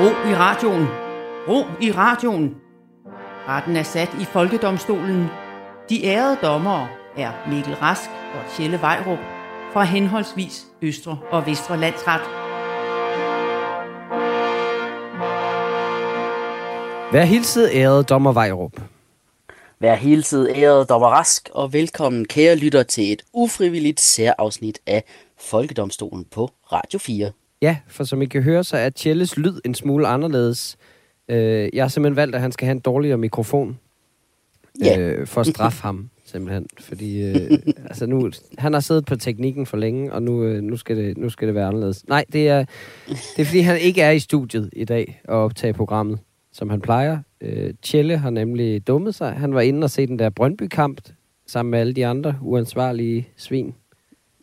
Ro i radioen. Ro i radioen. Retten er sat i Folkedomstolen. De ærede dommere er Mikkel Rask og Tjelle Vejrup fra henholdsvis Østre og Vestre Landsret. Vær hilset, ærede dommer Vejrup. Vær hilset æret dommer Rask, og velkommen kære lytter til et ufrivilligt særafsnit af Folkedomstolen på Radio 4. Ja, for som I kan høre, så er Tjelles lyd en smule anderledes. Øh, jeg har simpelthen valgt, at han skal have en dårligere mikrofon. Ja. Øh, for at straffe ham, simpelthen. Fordi øh, altså nu, han har siddet på teknikken for længe, og nu, øh, nu, skal det, nu skal det være anderledes. Nej, det er, det er fordi, han ikke er i studiet i dag og optage programmet, som han plejer. Øh, Tjelle har nemlig dummet sig. Han var inde og se den der Brøndby-kamp sammen med alle de andre uansvarlige svin.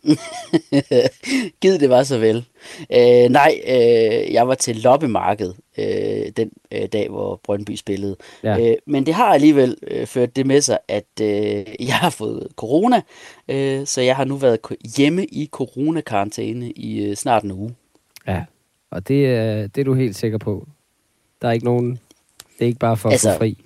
Gid det var så vel. Øh, nej, øh, jeg var til loppemarked øh, den øh, dag, hvor Brøndby spillede. Ja. Øh, men det har alligevel øh, ført det med sig, at øh, jeg har fået corona, øh, så jeg har nu været hjemme i coronakarantæne i øh, snart en uge. Ja, og det, er- det er du helt sikker på. Der er ikke nogen... Det er ikke bare for at Altså, få fri.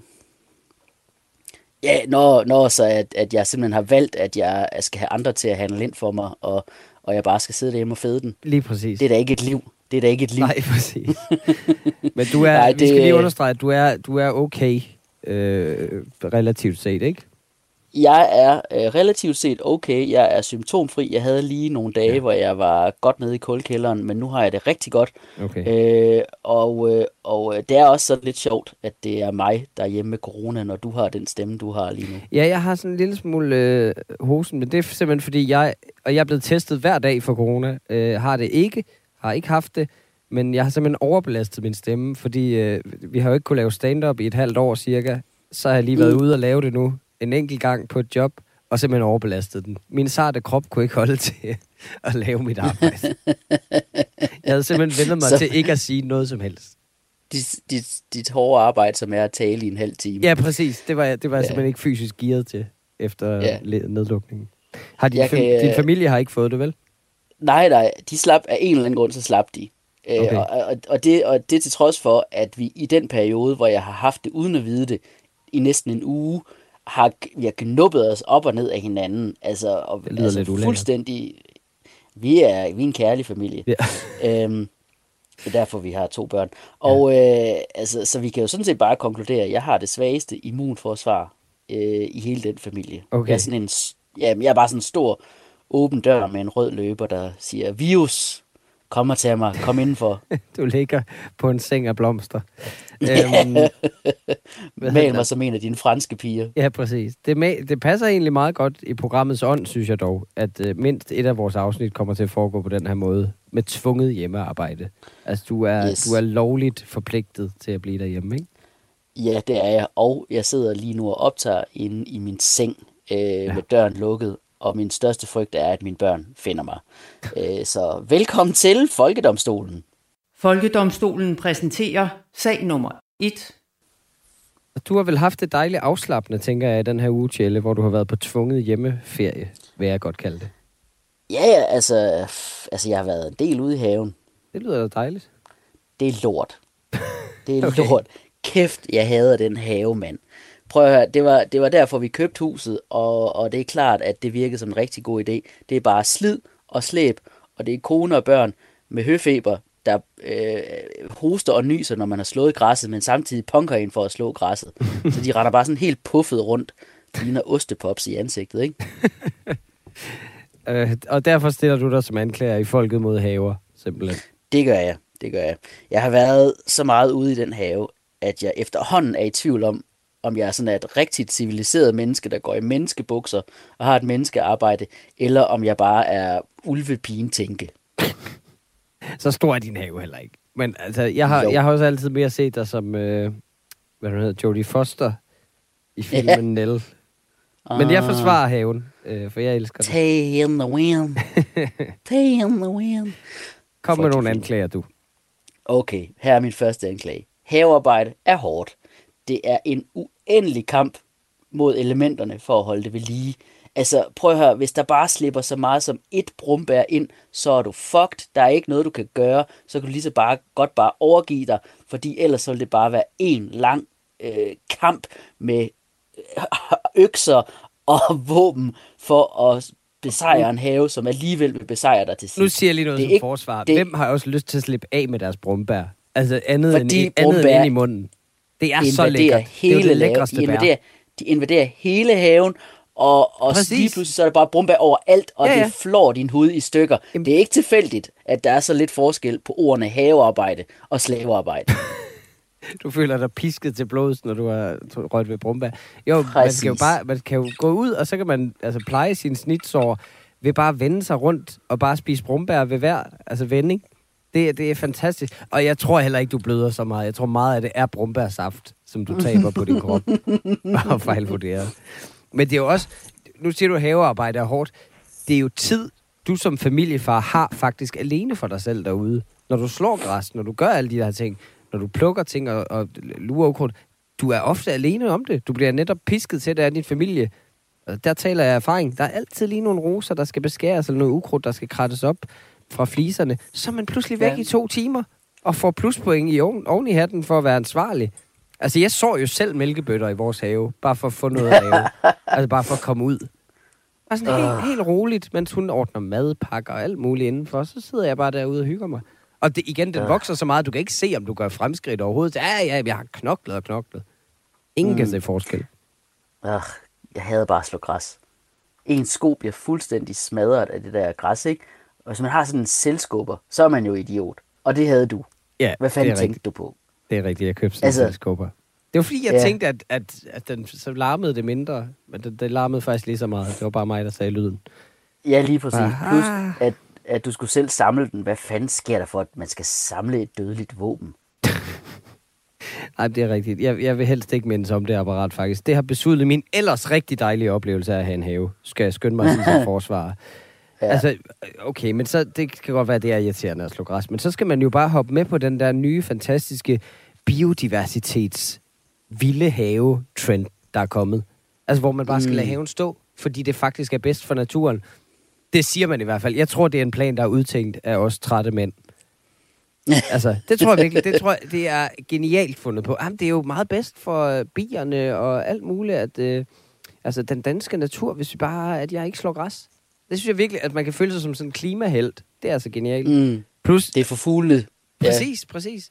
Ja, når, når så at, at jeg simpelthen har valgt, at jeg skal have andre til at handle ind for mig, og, og jeg bare skal sidde derhjemme og fede den. Lige præcis. Det er da ikke et liv. Det er da ikke et liv. Nej, præcis. Men du er, Nej, det- vi skal lige understrege, at du er, du er okay, øh, relativt set, ikke? Jeg er øh, relativt set okay. Jeg er symptomfri. Jeg havde lige nogle dage, ja. hvor jeg var godt nede i kulkælderen, men nu har jeg det rigtig godt. Okay. Øh, og, øh, og øh, det er også sådan lidt sjovt, at det er mig, der er hjemme med corona, når du har den stemme, du har lige nu. Ja, jeg har sådan en lille smule øh, hosen, men det er simpelthen fordi, jeg, og jeg er blevet testet hver dag for corona, øh, har det ikke, har ikke haft det, men jeg har simpelthen overbelastet min stemme, fordi øh, vi har jo ikke kunne lave stand-up i et halvt år cirka, så har jeg lige været Mm. ude og lave det nu en enkelt gang på et job, og simpelthen overbelastet den. Min sarte krop kunne ikke holde til at lave mit arbejde. jeg havde simpelthen vendt mig Så- til ikke at sige noget som helst. Dit, dit, dit hårde arbejde, som er at tale i en halv time. Ja, præcis. Det var, jeg- det var jeg Ja. simpelthen ikke fysisk gearet til efter Ja. nedlukningen. Har din, Jeg fam- kan, øh, din familie har ikke fået det, vel? Nej, nej, de slap af en eller anden grund, så slap de. Øh, Okay. og, og, og, det, og det til trods for, at vi i den periode, hvor jeg har haft det uden at vide det, i næsten en uge, har vi har knuppet os op og ned af hinanden. Altså, og, Det lyder altså lidt ulækkert. fuldstændig... Vi er, vi er en kærlig familie. Ja. Øhm, det er derfor, vi har to børn. Og øh, altså, så vi kan jo sådan set bare konkludere, at jeg har det svageste immunforsvar øh, i hele den familie. Okay. Jeg er sådan en, ja, jeg er bare sådan en stor åben dør med en rød løber, der siger, virus, kom og tag mig, kom indenfor. Du ligger på en seng af blomster. øhm, Mal mig som en af dine franske piger. ja, præcis. Det, det passer egentlig meget godt i programmets ånd, synes jeg dog, at øh, mindst et af vores afsnit kommer til at foregå på den her måde, med tvunget hjemmearbejde. Altså, du er, yes. du er lovligt forpligtet til at blive derhjemme, ikke? Ja, det er jeg. Og jeg sidder lige nu og optager inde i min seng øh, ja. med døren lukket. Og min største frygt er, at mine børn finder mig. øh, så velkommen til Folkedomstolen. Folkedomstolen præsenterer sag nummer 1. Og Du har vel haft det dejligt afslappende, tænker jeg, i den her uge, Tjelle, hvor du har været på tvunget hjemmeferie, vil jeg godt kalde det. Ja, ja, altså, altså jeg har været en del ude i haven. Det lyder da dejligt. Det er lort. Det er Okay. okay. lort. Kæft, jeg hader den have, mand. Prøv at høre, det var, det var derfor, vi købte huset, og, og det er klart, at det virkede som en rigtig god idé. Det er bare slid og slæb, og det er kone og børn med høfeber, der øh, hoster og nyser, når man har slået græsset, men samtidig punker ind for at slå græsset. Så de render bare sådan helt puffet rundt. Ligner ostepops i ansigtet, ikke? Øh, og derfor stiller du dig som anklager i folket mod haver, simpelthen. Det gør jeg, det gør jeg. Jeg har været så meget ude i den have, at jeg efterhånden er i tvivl om, om jeg er sådan et rigtigt civiliseret menneske, der går i menneskebukser og har et menneskearbejde, eller om jeg bare er ulvepigen tænke. Så stor er din have heller ikke. Men altså, jeg har, Jo. jeg har også altid mere set dig som, øh, hvad hun hedder, Jodie Foster i filmen ja. Nell. Men jeg forsvarer haven, øh, for jeg elsker det. Tay in the wind. Tay in the wind. Kom med nogle er anklager, du. Okay, her er min første anklage. Havearbejde er hårdt. Det er en uendelig kamp mod elementerne for at holde det ved lige. Altså, prøv at høre, hvis der bare slipper så meget som et brumbær ind, så er du fucked. Der er ikke noget, du kan gøre. Så kan du lige så bare, godt bare overgive dig, fordi ellers så vil det bare være en lang øh, kamp med øh, økser og våben for at besejre en have, som alligevel vil besejre dig til sidst. Nu siger jeg lige noget Det som ikke- forsvar. det- Hvem har også lyst til at slippe af med deres brumbær? Altså andet, end, Fordi andet end brombær ind i munden. Det er så invaderer lækkert. Det er hele det lækreste De invaderer, de invaderer hele haven, og, og lige pludselig så er der bare brumbær overalt, og Ja, ja, det flår din hud i stykker. Jamen- Det er ikke tilfældigt, at der er så lidt forskel på ordene havearbejde og slavearbejde. Du føler dig pisket til blods, når du har rørt ved brumbær. Jo, man, skal jo bare, man kan jo gå ud, og så kan man altså, pleje sin snitsår ved bare at vende sig rundt og bare spise brumbær ved hver altså vending. Det, det er fantastisk. Og jeg tror heller ikke, du bløder så meget. Jeg tror meget af det er brumbærsaft, som du taber på din krop. Bare fejlvurderet. Men det er jo også... Nu siger du, at havearbejde er hårdt. Det er jo tid, du som familiefar har faktisk alene for dig selv derude. Når du slår græs, når du gør alle de der ting, når du plukker ting og, og lurer ukrudt, du er ofte alene om det. Du bliver netop pisket til det af din familie. Og der taler jeg erfaring. Der er altid lige nogle roser, der skal beskæres, eller noget ukrudt, der skal krattes op fra fliserne. Så er man pludselig væk Ja. i to timer, og får pluspoint i oven, oven i hatten for at være ansvarlig. Altså, jeg så jo selv mælkebøtter i vores have, bare for at få noget at lave. altså, bare for at komme ud. Og sådan helt, helt roligt, mens hun ordner madpakker og alt muligt indenfor, så sidder jeg bare derude og hygger mig. Og det, igen, den vokser så meget, du kan ikke se, om du gør fremskridt overhovedet. Ja, ja, jeg har knoklet og knoklet. Ingen mm. kan se forskel. Øh, jeg havde bare at slå græs. En sko bliver fuldstændig smadret af det der græs, ikke? Og hvis man har sådan en selvskubber, så er man jo idiot. Og det havde du. Ja, Hvad fanden tænkte rigtigt. du på? Det er rigtigt, jeg købte sådan Altså- en skubber. Det var fordi, jeg Ja. tænkte, at, at, at den, så larmede det mindre. Men det, det larmede faktisk lige så meget. Det var bare mig, der sagde lyden. Ja, lige præcis. Aha. Plus, at, at du skulle selv samle den. Hvad fanden sker der for, at man skal samle et dødeligt våben? Nej, det er rigtigt. Jeg, jeg vil helst ikke mindes om det apparat, faktisk. Det har besudlet min ellers rigtig dejlige oplevelse af at have en have. Skal jeg skynde mig at sige som forsvar. Ja. Altså, okay, men så, det kan godt være, det er irriterende at slå græs. Men så skal man jo bare hoppe med på den der nye, fantastiske biodiversitets vilde have-trend, der er kommet. Altså, hvor man bare skal lade haven stå, fordi det faktisk er bedst for naturen. Det siger man i hvert fald. Jeg tror, det er en plan, der er udtænkt af os trætte mænd. altså, det tror jeg virkelig. Det, tror jeg, det er genialt fundet på. Jamen, det er jo meget bedst for øh, bierne og alt muligt, at øh, altså, den danske natur, hvis vi bare, at jeg ikke slår græs. Det synes jeg virkelig, at man kan føle sig som sådan en klimahelt. Det er altså genialt. Mm, Plus, det er for fugle. Præcis, præcis.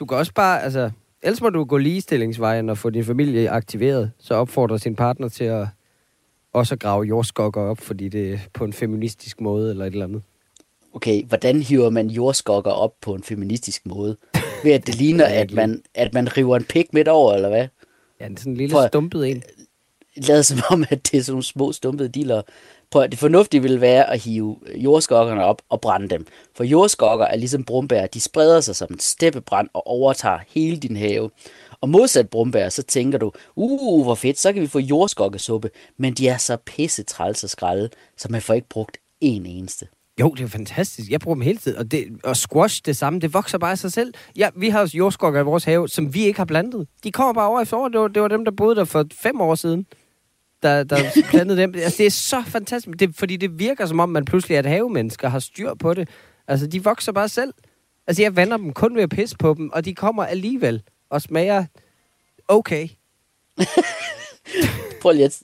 Du kan også bare, altså, ellers må du gå ligestillingsvejen og få din familie aktiveret, så opfordrer sin partner til at også at grave jordskokker op, fordi det er på en feministisk måde eller et eller andet. Okay, hvordan hiver man jordskokker op på en feministisk måde? Ved at det ligner, Det er at man, at man river en pik midt over, eller hvad? Ja, en sådan en lille at- stumpet en. Lad som om, at det er sådan nogle små stumpede diller. Prøv, at- det fornuftige ville være at hive jordskokkerne op og brænde dem. For jordskokker er ligesom brumbær. De spreder sig som en steppebrand og overtager hele din have. Og modsat brumbær, så tænker du, uh, hvor fedt, så kan vi få jordskokkesuppe. Men de er så pisse træls og skralde, så man får ikke brugt en eneste. Jo, det er fantastisk. Jeg bruger dem hele tiden. Og, det, og squash, det samme, det vokser bare af sig selv. Ja, vi har også jordskokker i vores have, som vi ikke har plantet. De kommer bare over i foråret. Det var, det var dem, der boede der for fem år siden, der, der plantede dem. Altså, det er så fantastisk, det, fordi det virker som om, man pludselig er et havemenneske og har styr på det. Altså, de vokser bare selv. Altså, jeg vander dem kun ved at pisse på dem, og de kommer alligevel og smager okay. Prøv lige at,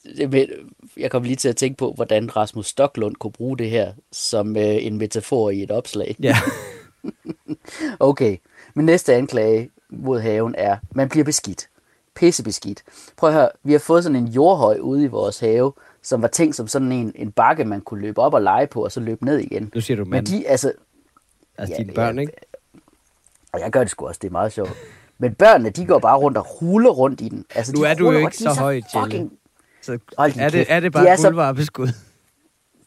jeg- kom lige til at tænke på, hvordan Rasmus Stocklund kunne bruge det her som øh, en metafor i et opslag. Ja. Okay, min næste anklage mod haven er, man bliver beskidt. Pissebeskidt. Prøv at høre, vi har fået sådan en jordhøj ude i vores have, som var tænkt som sådan en, en bakke, man kunne løbe op og lege på, og så løbe ned igen. Nu siger du Men mand. de, altså, Altså, Ja, dine børn, ja. ikke? og jeg gør det sgu også, det er meget sjovt. Men børnene, de går bare rundt og ruller rundt i den. Altså, Nu de er du jo rundt, ikke de er så høj, fucking, Så er det, er det De bare er så-?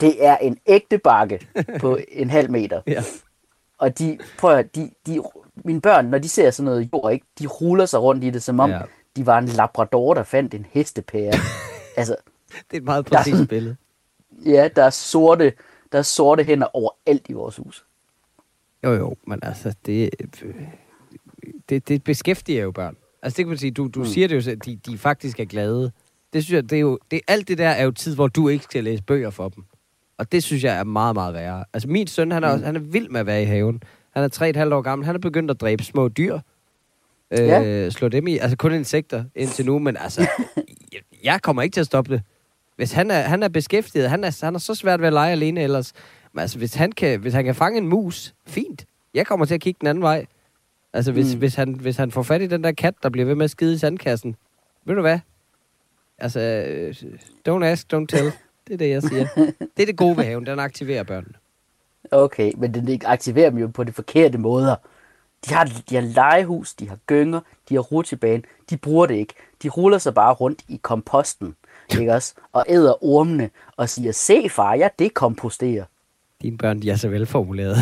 Det er en ægte bakke på en halv meter. Ja. Og de, prøv at, de, de, mine børn, når de ser sådan noget jord, ikke, de ruller sig rundt i det, som om Ja. De var en labrador, der fandt en hestepære. altså, Det er et meget præcist billede. ja, der er sorte, der er sorte hænder overalt i vores hus. Jo, jo, men altså, det, det, det beskæftiger jo børn. Altså, det kan man sige, du, du mm. siger det jo, at de, de faktisk er glade Det synes jeg, det er jo, det, alt det der er jo tid, hvor du ikke skal læse bøger for dem. Og det synes jeg er meget, meget rare. Altså min søn, han er, også, han er vild med at være i haven. Han er 3,5 år gammel. Han er begyndt at dræbe små dyr. Øh, Ja. Slå dem i. Altså kun insekter indtil nu. Men altså, jeg, kommer ikke til at stoppe det. Hvis han er, han er beskæftiget, han er, han er så svært ved at lege alene ellers. Men altså, hvis han, kan, hvis han kan fange en mus, fint. Jeg kommer til at kigge den anden vej. Altså, hvis, mm. Mm. hvis, han, hvis han får fat i den der kat, der bliver ved med at skide i sandkassen. Ved du hvad? Altså, øh, don't ask, don't tell. Det er det, jeg siger. Det er det gode ved haven. Den aktiverer børnene. Okay, men den aktiverer dem jo på de forkerte måder. De har, de har legehus, de har gynger, de har rutsjebane. De bruger det ikke. De ruller sig bare rundt i komposten, ikke også? Og æder ormene og siger, se far, jeg dekomposterer. Dine børn, de er så velformulerede.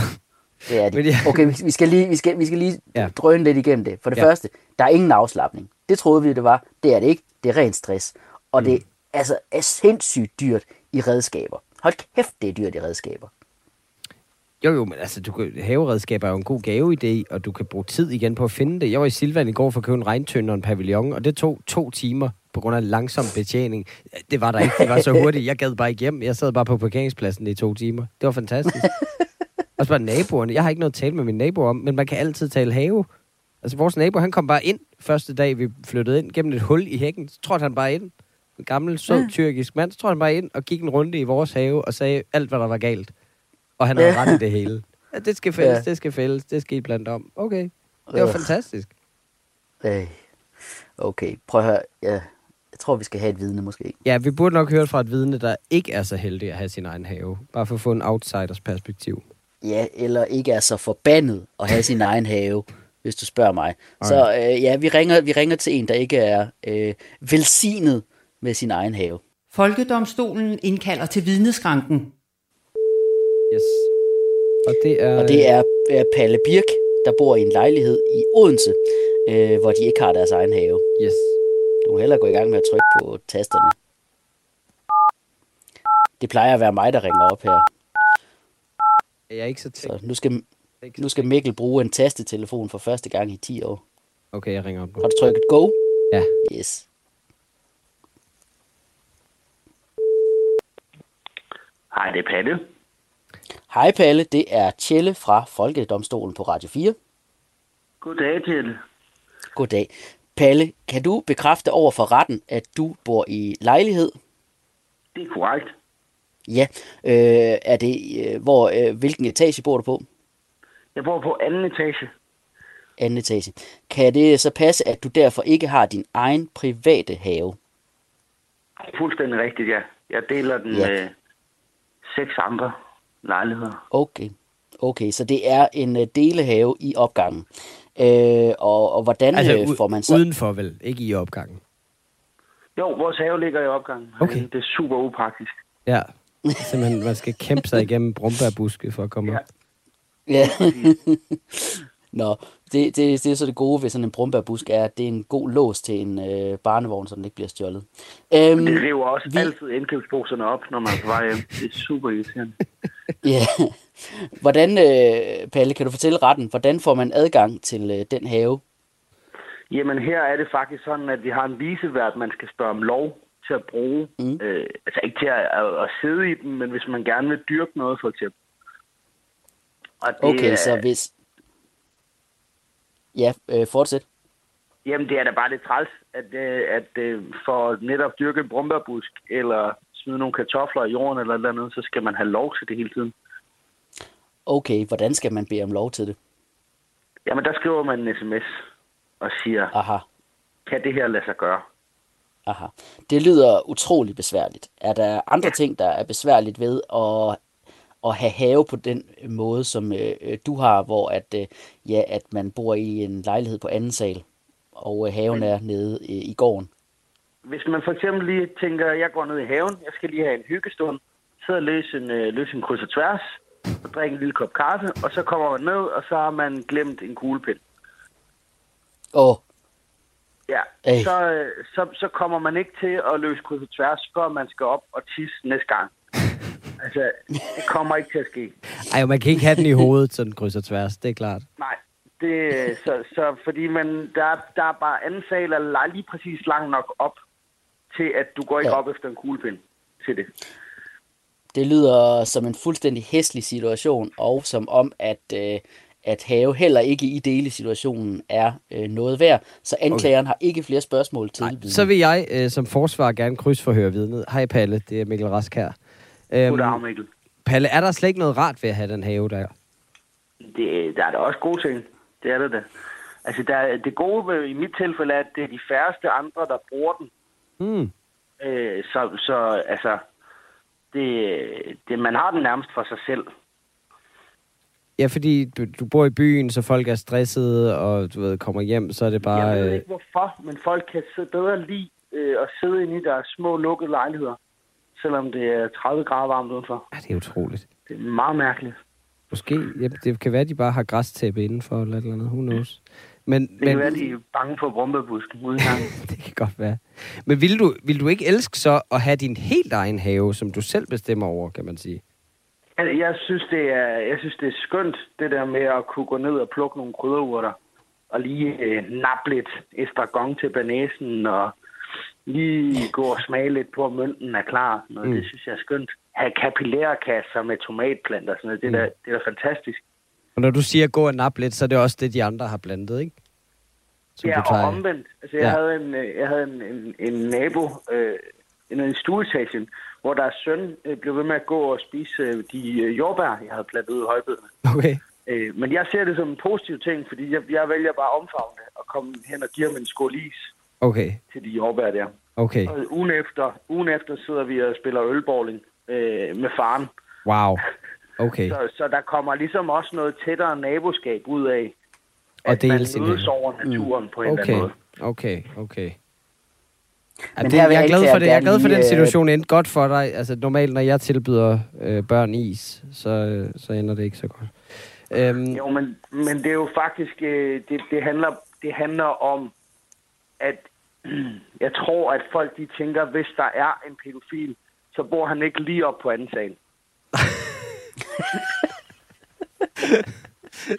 Det er ja. Okay, vi- skal lige, vi skal, vi skal lige Ja. drøne lidt igennem det. For det ja. første, der er ingen afslappning. Det troede vi, det var. Det er det ikke. Det er ren stress. Og mm. det altså, er sindssygt dyrt i redskaber. Hold kæft, det er dyrt i redskaber. Jo, jo, men altså, du kan, haveredskaber er jo en god gaveidé, og du kan bruge tid igen på at finde det. Jeg var i Silvan i går for at købe en regntønder og en pavillon, og det tog to timer på grund af langsom betjening. Det var der ikke. Det var så hurtigt. Jeg gad bare ikke hjem. Jeg sad bare på parkeringspladsen i to timer. Det var fantastisk. Og så bare naboerne. Jeg har ikke noget at tale med min nabo om, men man kan altid tale have. Altså, vores nabo, han kom bare ind første dag, vi flyttede ind gennem et hul i hækken. Så trådte han bare ind. En gammel, sød, tyrkisk mand. Så trådte han bare ind og gik en runde i vores have og sagde alt, hvad der var galt. Og han Ja. ret i det hele. Ja, det skal fælles, Ja. det skal fælles, det skal I blande om. Okay, det var Øh. fantastisk. Øh. Okay, prøv at høre. Ja. Jeg tror, vi skal have et vidne måske. Ja, vi burde nok høre fra et vidne, der ikke er så heldig at have sin egen have. Bare for at få en outsiders perspektiv. Ja, eller ikke er så forbandet at have sin egen have, hvis du spørger mig. Så øh, ja, vi ringer, vi ringer til en, der ikke er øh, velsignet med sin egen have. Folkedomstolen indkalder til vidneskranken. Yes. Og det er... Og det er øh, Palle Birk, der bor i en lejlighed i Odense, øh, hvor de ikke har deres egen have. Yes. Du må hellere gå i gang med at trykke på tasterne. Det plejer at være mig, der ringer op her. Jeg er ikke så tæt. Så nu skal, nu skal Mikkel bruge en tastetelefon for første gang i 10 år. Okay, jeg ringer op. Har du trykket go? Ja. Yes. Hej, det er Palle. Hej Palle, det er Tjelle fra Folkedomstolen på Radio 4. Goddag, Tjelle. Goddag. Palle, kan du bekræfte over for retten, at du bor i lejlighed? Det er korrekt. Ja. Øh, er det, øh, hvor, øh, hvilken etage bor du på? Jeg bor på anden etage. Anden etage. Kan det så passe, at du derfor ikke har din egen private have? Fuldstændig rigtigt, ja. Jeg deler den Ja. med seks andre lejligheder. Okay. Okay, så det er en øh, delehave i opgangen. Øh, og, og hvordan Altså, øh, får man så... udenfor vel, ikke i opgangen. Jo, vores have ligger i opgangen. Okay. Det er super upraktisk. Ja. Simpelthen, man skal kæmpe sig igennem brumbærbuske for at komme Ja. op. Ja. Nå, det, det, det er så det gode ved sådan en brumbærbusk, er, at det er en god lås til en øh, barnevogn, så den ikke bliver stjålet. Øhm, Det river også vi- vi... altid indkøbsposerne op, når man er på vej hjem. Det er super irriterende. ja. Hvordan, øh, Palle, kan du fortælle retten, hvordan får man adgang til øh, den have? Jamen her er det faktisk sådan, at vi har en visevært, man skal spørge om lov til at bruge. Mm. Øh, altså ikke til at, at, at sidde i den, men hvis man gerne vil dyrke noget for eksempel. Og det, Okay, er- så hvis... Ja, øh, fortsæt. Jamen, det er da bare lidt træls, at, øh, at øh, for netop dyrke en brumbærbusk, eller smide nogle kartofler i jorden eller eller andet, så skal man have lov til det hele tiden. Okay, hvordan skal man bede om lov til det? Jamen, der skriver man en sms og siger, Aha, kan det her lade sig gøre? aha. Det lyder utrolig besværligt. Er der andre ting, der er besværligt ved at, at have have på den måde, som øh, øh, du har, hvor at, øh, ja, at man bor i en lejlighed på anden sal, og øh, haven er nede øh, i gården? Hvis man for eksempel lige tænker, jeg går ned i haven, jeg skal lige have en hyggestund, sidde og løse en, øh, løse en kryds og tværs, og drikke en lille kop kaffe, og så kommer man ned, og så har man glemt en kuglepind. Åh, oh, Ja, så, øh, så, så kommer man ikke til at løse kryds og tværs, før man skal op og tisse næste gang. Altså, det kommer ikke til at ske. Ej, man kan ikke have den i hovedet, sådan kryds og tværs. Det er klart. Nej, det, så, så fordi man, der, er- der er bare anden sal, der er lige præcis lang nok op til at du går ikke Ja. op efter en kuglepind til det. Det lyder som en fuldstændig hæslig situation, og som om, at, øh, at have heller ikke i dele situationen er øh, noget værd. Så anklageren okay. har ikke flere spørgsmål til vidnet. Så vil jeg øh, som forsvar gerne krydsforhøre vidnet. Hej Palle, det er Mikkel Rask her. Øhm, Goddag, Mikkel. Palle, er der slet ikke noget rart ved at have den have der? Det, der er da også gode ting. Det er det da. Altså, der, er- det gode ved, i mit tilfælde er, at det er de færreste andre, der bruger den. Hmm. Øh, så, så altså, det, det, man har den nærmest for sig selv. Ja, fordi du, du bor i byen, så folk er stressede, og du ved, kommer hjem, så er det bare... Jeg ved Øh, ikke hvorfor, men folk kan sidde bedre lide øh, at sidde inde i deres små lukkede lejligheder, selvom det er 30 grader varmt udenfor. ja, det er utroligt. Det er meget mærkeligt. Måske, ja, det kan være, at de bare har græstæppe indenfor, eller et eller andet, who knows. Men, Det men, kan være, de er bange for brumbebusken ude i gangen. det kan godt være. Men vil du, vil du ikke elske så at have din helt egen have, som du selv bestemmer over, kan man sige? Altså, jeg synes, det er, jeg synes, det er skønt, det der med at kunne gå ned og plukke nogle krydderurter, og lige øh, nappe lidt estragon til banæsen, og lige gå og smage lidt på, om mønten er klar. Noget, mm. Det synes jeg er skønt. Have kapillærkasser med tomatplanter og sådan noget, det, er da, det er da fantastisk. Og når du siger gå og nappe lidt, så er det også det, de andre har blandet, ikke? Som ja, og omvendt. Altså, jeg Ja. havde en, øh, jeg havde en, en, en nabo øh, i en stueetagen, hvor deres søn øh, blev ved med at gå og spise øh, de øh, jordbær, jeg havde plantet ud i højbedene. Okay. Øh, men jeg ser det som en positiv ting, fordi jeg, jeg vælger bare at omfavne det og komme hen og give ham en skål is Okay. til de jordbær der. Okay. Og ugen efter, ugen efter sidder vi og spiller ølbowling øh, med faren. Wow. Okay. Så, så der kommer ligesom også noget tættere naboskab ud af, Og at man deles sin mødes over naturen på en eller Okay. anden måde. Okay. Okay. Ja, Men det, vil jeg er jeg glad for det. Jeg er glad for lige, den øh, situation endte godt for dig. Altså normalt, når jeg tilbyder øh, børn is, så, øh, så ender det ikke så godt. Øhm, Jo, men, men det er jo faktisk, øh, det, det, handler, det handler om, at jeg tror, at folk de tænker, hvis der er en pædofil, så bor han ikke lige op på anden sal.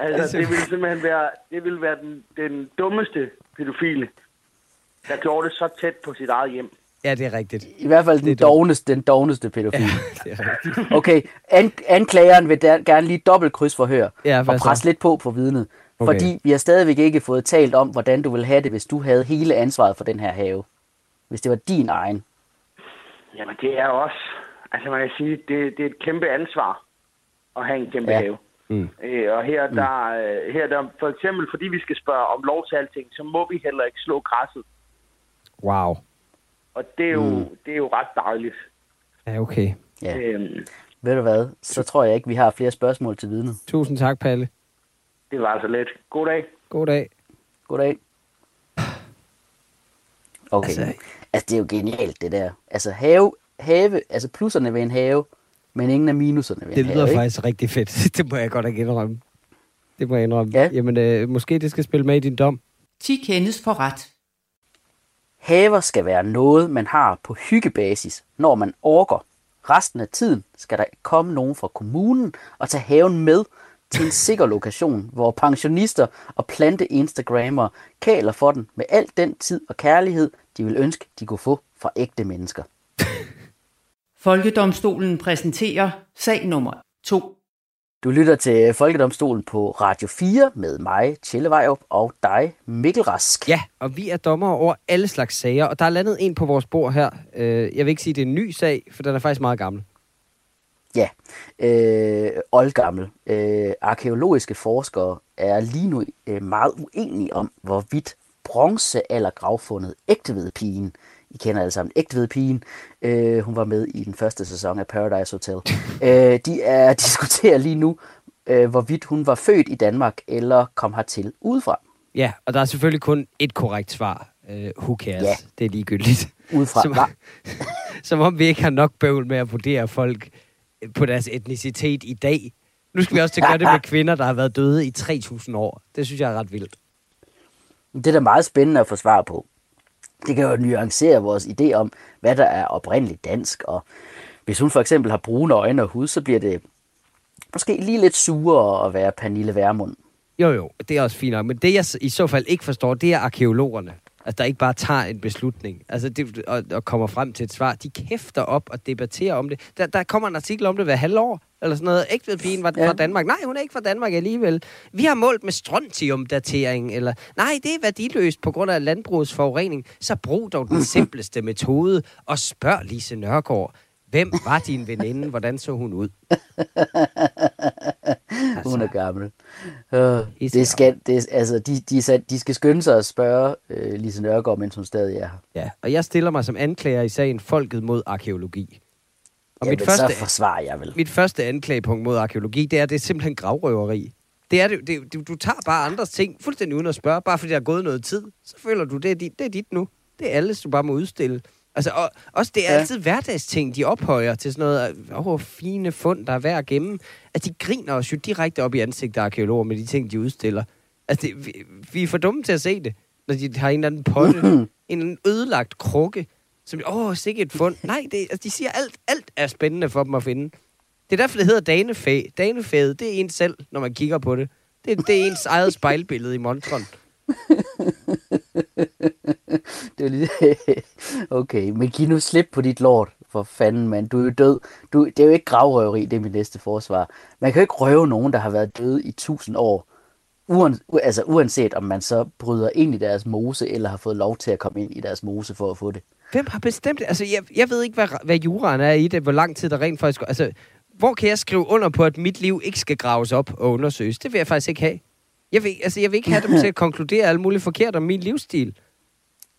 altså, det ville simpelthen være, det ville være den, den dummeste pædofile, der gjorde det så tæt på sit eget hjem. ja, det er rigtigt. I hvert fald den dogneste, den dogneste pædofil. Det er rigtigt. Okay, an, anklageren vil der, gerne lige dobbelt krydsforhøre Ja, og så? presse lidt på på vidnet. Okay. Fordi vi har stadigvæk ikke fået talt om, hvordan du ville have det, hvis du havde hele ansvaret for den her have. Hvis det var din egen. Jamen, det er også, altså man kan sige, det, det er et kæmpe ansvar at have en kæmpe Ja. have. Mm. Øh, og her, der, øh, her der, for eksempel, fordi vi skal spørge om lov til alting, så må vi heller ikke slå græsset. Wow. Og det er jo, mm. det er jo ret dejligt. Ja, okay. Ja. Øhm, Ved du hvad? Så tror jeg ikke, vi har flere spørgsmål til vidnet. Tusind tak, Palle. det var altså lidt. God dag. God dag. Goddag. Okay. Altså- Altså, altså, det er jo genialt, det der. Altså, have, have, altså plusserne ved en have, men ingen af minuserne ved Det lyder have, ikke? faktisk rigtig fedt. Det må jeg godt ikke indrømme. Det må jeg indrømme. Ja. Jamen, øh, måske det skal spille med i din dom. 10 kendes for ret. Haver skal være noget, man har på hyggebasis, når man orker. Resten af tiden skal der komme nogen fra kommunen og tage haven med til en sikker lokation, hvor pensionister og plante-instagrammer kaler for den med al den tid og kærlighed, de vil ønske, de kunne få fra ægte mennesker. Folkedomstolen præsenterer sag nummer 2. Du lytter til Folkedomstolen på Radio 4 med mig, Tjelle Vejrup, og dig, Mikkel Rask. Ja, og vi er dommer over alle slags sager, og der er landet en på vores bord her. Øh, jeg vil ikke sige, at det er en ny sag, for den er faktisk meget gammel. Ja, øh, oldgammel. Øh, arkeologiske forskere er lige nu øh, meget uenige om, hvorvidt bronzealdergravfundet Ægtevedpigen, I kender alle sammen Ægtevedpigen, øh, hun var med i den første sæson af Paradise Hotel, øh, de er diskuterer lige nu, øh, hvorvidt hun var født i Danmark eller kom hertil udefra. Ja, og der er selvfølgelig kun et korrekt svar. Øh, who cares? Ja. Det er ligegyldigt. Udefra. Som, som om vi ikke har nok bøvl med at vurdere folk på deres etnicitet i dag. Nu skal vi også til at gøre det med kvinder, der har været døde i 3.000 år. Det synes jeg er ret vildt. Det er da meget spændende at få svar på. Det kan jo nuancere vores idé om, hvad der er oprindeligt dansk, og hvis hun for eksempel har brune øjne og hud, så bliver det måske lige lidt surere at være Pernille Værmund. Jo, jo, det er også fint nok. Men det, jeg i så fald ikke forstår, det er arkeologerne. Altså, der ikke bare tager en beslutning, altså, det, og, og kommer frem til et svar. De kæfter op og debatterer om det. Der, der kommer en artikel om det hver halvår, eller sådan noget. Ægtvedpigen var ja. fra Danmark. Nej, hun er ikke fra Danmark alligevel. Vi har målt med strontiumdatering, eller nej, det er værdiløst på grund af landbrugets forurening. Så brug dog den simpleste metode, og spørg Lise Nørgaard, Hvem var din veninde? Hvordan så hun ud? altså, hun er gammel. Uh, det skal, det, altså, de, de, de skal skynde sig at spørge uh, Lise Nørgaard, mens hun stadig er her. Ja, og jeg stiller mig som anklager i sagen Folket mod arkeologi. Og ja, mit første, så forsvarer jeg vel. Mit første anklagepunkt mod arkeologi, det er, det er simpelthen gravrøveri. Det er det, det, du, du tager bare andres ting fuldstændig uden at spørge, bare fordi der er gået noget tid. Så føler du, det er dit, det er dit nu. Det er alles, du bare må udstille. Altså, og, også det er ja. altid hverdagsting, de ophøjer til sådan noget, åh, fine fund, der er værd at gemme. At de griner os jo direkte op i ansigtet af arkeologer med de ting, de udstiller. Altså, det, vi, vi er for dumme til at se det, når de har en eller anden potte, en eller anden ødelagt krukke, som, åh, sikkert et fund. Nej, det, altså, de siger, alt, alt er spændende for dem at finde. Det er derfor, det hedder danefæ. Danefæet, det er en selv, når man kigger på det. Det, det er ens eget spejlbillede i montron. det er lidt... okay, men giv nu slip på dit lort, for fanden, mand. Du er jo død. Du, det er jo ikke gravrøveri, det er mit næste forsvar. Man kan jo ikke røve nogen, der har været døde i tusind år. Uan, altså uanset om man så bryder ind i deres mose, eller har fået lov til at komme ind i deres mose for at få det. Hvem har bestemt det? Altså, jeg, jeg ved ikke, hvad, hvad juraen er i det, hvor lang tid der rent faktisk... Altså, hvor kan jeg skrive under på, at mit liv ikke skal graves op og undersøges? Det vil jeg faktisk ikke have. Jeg vil, altså, jeg vil ikke have dem til at konkludere alt muligt forkert om min livsstil.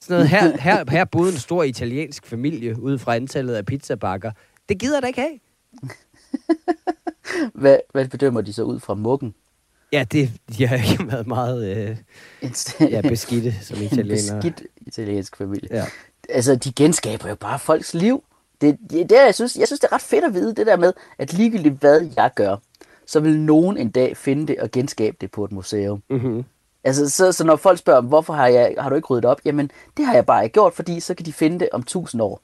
Sådan noget, her, her, her boede en stor italiensk familie ud fra antallet af pizzabakker. Det gider der ikke have. hvad, hvad bedømmer de så ud fra muggen? Ja, det, de har ikke været meget øh, ja, beskidte som italienere. En beskidt italiensk familie. Ja. Altså, de genskaber jo bare folks liv. Det, det, det jeg, synes, jeg synes, det er ret fedt at vide, det der med, at ligegyldigt hvad jeg gør, så vil nogen en dag finde det og genskabe det på et museum. Mm-hmm. Altså, så, så når folk spørger, hvorfor har, jeg, har du ikke ryddet op? Jamen, det har jeg bare ikke gjort, fordi så kan de finde det om tusind år.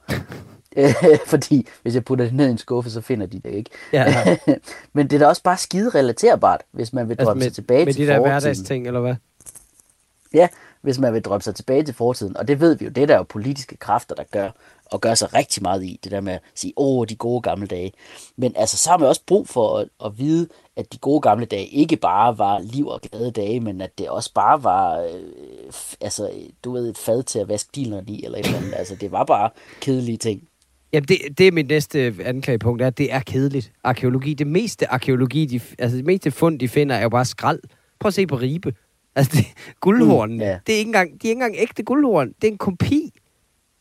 fordi hvis jeg putter det ned i en skuffe, så finder de det ikke. Ja. Men det er da også bare skide relaterbart, hvis man vil drømme altså sig tilbage med til de der hverdagsting, eller hvad? Ja, hvis man vil drømme sig tilbage til fortiden. Og det ved vi jo, det er der jo politiske kræfter, der gør og gør sig rigtig meget i, det der med at sige, åh, de gode gamle dage. Men altså, så har man også brug for at, at vide, at de gode gamle dage ikke bare var liv og glade dage, men at det også bare var, øh, altså, du ved, et fad til at vaske dinerne i, eller et eller andet. Altså, det var bare kedelige ting. Jamen, det, det er mit næste anklagepunkt, er, at det er kedeligt. Arkeologi, det meste arkeologi, de, altså det meste fund, de finder, er jo bare skrald. Prøv at se på Ribe. Altså, det, guldhornene, mm, yeah. det er ikke engang, de er ikke engang ægte guldhorn. Det er en kopi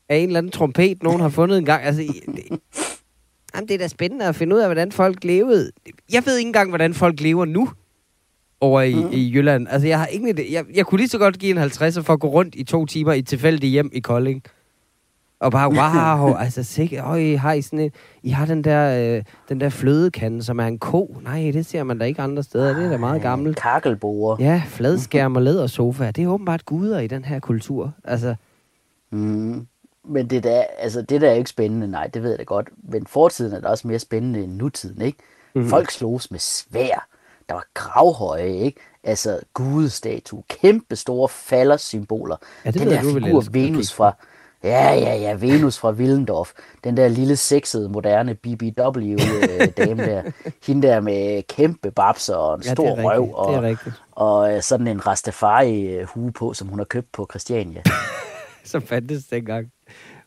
af en eller anden trompet, nogen har fundet en gang. Altså, det, jamen, det er da spændende at finde ud af, hvordan folk levede. Jeg ved ikke engang, hvordan folk lever nu over i, mm. i Jylland. Altså, jeg har idé. Jeg, jeg kunne lige så godt give en 50'er for at gå rundt i to timer i et tilfældigt hjem i Kolding. Og bare, wow, altså sikkert, øj, har I sådan et, I har den der, øh, den der flødekande, som er en ko. Nej, det ser man da ikke andre steder. Det er da meget gammelt. Kakkelborer. Ja, fladskærm og lædersofa. Det er åbenbart guder i den her kultur. Altså. Mm. Men det der, altså, det der er ikke spændende, nej, det ved jeg da godt. Men fortiden er da også mere spændende end nutiden, ikke? Mm-hmm. Folk slogs med svær. Der var gravhøje, ikke? Altså gudestatue, kæmpe store faldersymboler. Ja, det Den der du figur Venus fra... Ja, ja, ja, Venus fra Willendorf. Den der lille sexede, moderne BBW-dame der. Hende der med kæmpe babser og en ja, stor røv. Og, og øh, sådan en Rastafari-hue på, som hun har købt på Christiania. som fandtes dengang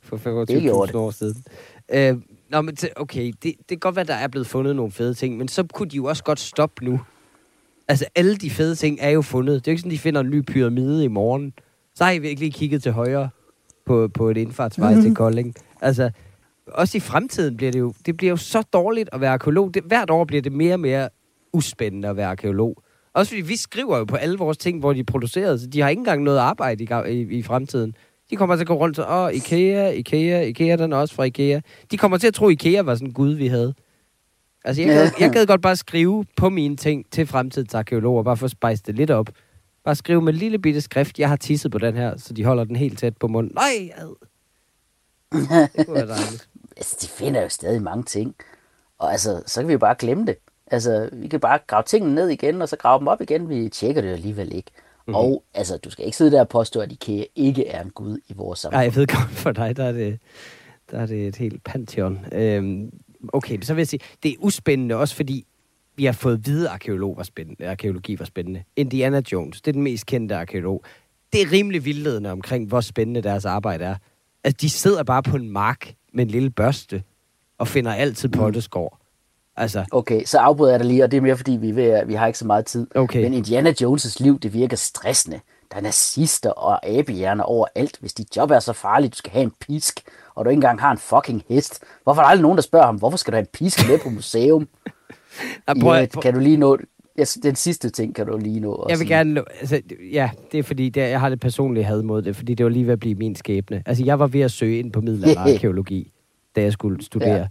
for 25.000 år siden. Øh, nå, men okay, det, det kan godt være, der er blevet fundet nogle fede ting, men så kunne de jo også godt stoppe nu. Altså, alle de fede ting er jo fundet. Det er jo ikke sådan, de finder en ny pyramide i morgen. Så har I virkelig kigget til højre på, på et indfartsvej mm-hmm. til Kolding. Altså, også i fremtiden bliver det jo, det bliver jo så dårligt at være arkeolog. Det, hvert år bliver det mere og mere uspændende at være arkeolog. Også fordi vi skriver jo på alle vores ting, hvor de er produceret, så de har ikke engang noget arbejde i, i, i fremtiden. De kommer til at gå rundt og, åh, Ikea, Ikea, Ikea, den er også fra Ikea. De kommer til at tro, Ikea var sådan en gud, vi havde. Altså, jeg gad, jeg gad godt bare skrive på mine ting til fremtidens arkeologer, bare for at spice det lidt op. Bare skrive med lille bitte skrift, jeg har tisset på den her, så de holder den helt tæt på munden. Nej, ad. Det kunne være dejligt. altså, de finder jo stadig mange ting. Og altså, så kan vi jo bare glemme det. Altså, vi kan bare grave tingene ned igen, og så grave dem op igen. Vi tjekker det alligevel ikke. Mm. Og altså, du skal ikke sidde der og påstå, at IKEA ikke er en gud i vores samfund. Nej, jeg ved godt, for dig, der er det, der er det et helt pantheon. Øhm, okay, så vil jeg sige, det er uspændende også, fordi vi har fået at vide, at spændende, arkeologi var spændende. Indiana Jones, det er den mest kendte arkeolog. Det er rimelig vildledende omkring, hvor spændende deres arbejde er. Altså, de sidder bare på en mark med en lille børste og finder altid potteskår. Altså, Okay, så afbryder jeg dig lige, og det er mere fordi, vi, ved, vi har ikke så meget tid. Okay. Men Indiana Jones' liv, det virker stressende. Der er nazister og abehjerner overalt. Hvis dit job er så farligt, du skal have en pisk, og du ikke engang har en fucking hest. Hvorfor er der aldrig nogen, der spørger ham, hvorfor skal du have en pisk med på museum? jeg, I prøver, øvrigt, kan du lige nå... Ja, den sidste ting kan du lige nå. jeg vil gerne... nå- Altså, ja, det er fordi, det, jeg har det personlige had mod det, fordi det var lige ved at blive min skæbne. Altså, jeg var ved at søge ind på middelalderarkeologi, da jeg skulle studere. Ja.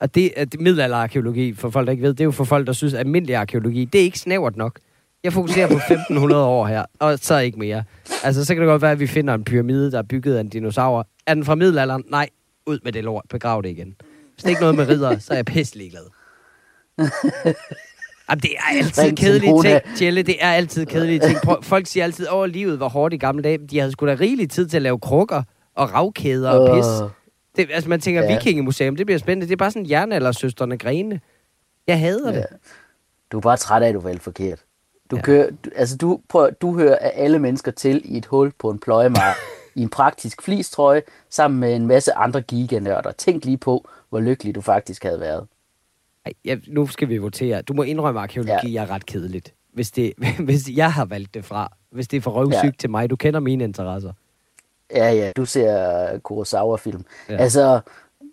Og det, at det middelalderarkeologi, for folk, der ikke ved, det er jo for folk, der synes, at almindelig arkeologi, det er ikke snævert nok. Jeg fokuserer på 1500 år her, og så ikke mere. Altså, så kan det godt være, at vi finder en pyramide, der er bygget af en dinosaur. Er den fra middelalderen? Nej, ud med det lort. Begrav det igen. Hvis det er ikke noget med ridder, så er jeg pisselig glad. Jamen, det er altid Ring kedelige ting, Tjelle. Det er altid kedelige ting. Prøv, folk siger altid, at livet var hårdt i gamle dage. De havde sgu da rigelig tid til at lave krukker og ravkæder og pis. Det, altså, man tænker, Ja. vikingemuseum, det bliver spændende. Det er bare sådan jernaldersøsterne grene. Jeg hader det. Ja. Du er bare træt af, at du valgte forkert. Du, ja. Kører, du, altså du, prøv, du hører af alle mennesker til i et hul på en pløjemark i en praktisk flistrøje sammen med en masse andre giganørder. Tænk lige på, hvor lykkelig du faktisk havde været. Ej, ja, nu skal vi votere. Du må indrømme, at arkeologi ja. er ret kedeligt. Hvis, det, hvis jeg har valgt det fra. Hvis det er for røvsygt ja. til mig. Du kender mine interesser. Ja, ja, du ser Kurosawa-film. Ja. Altså,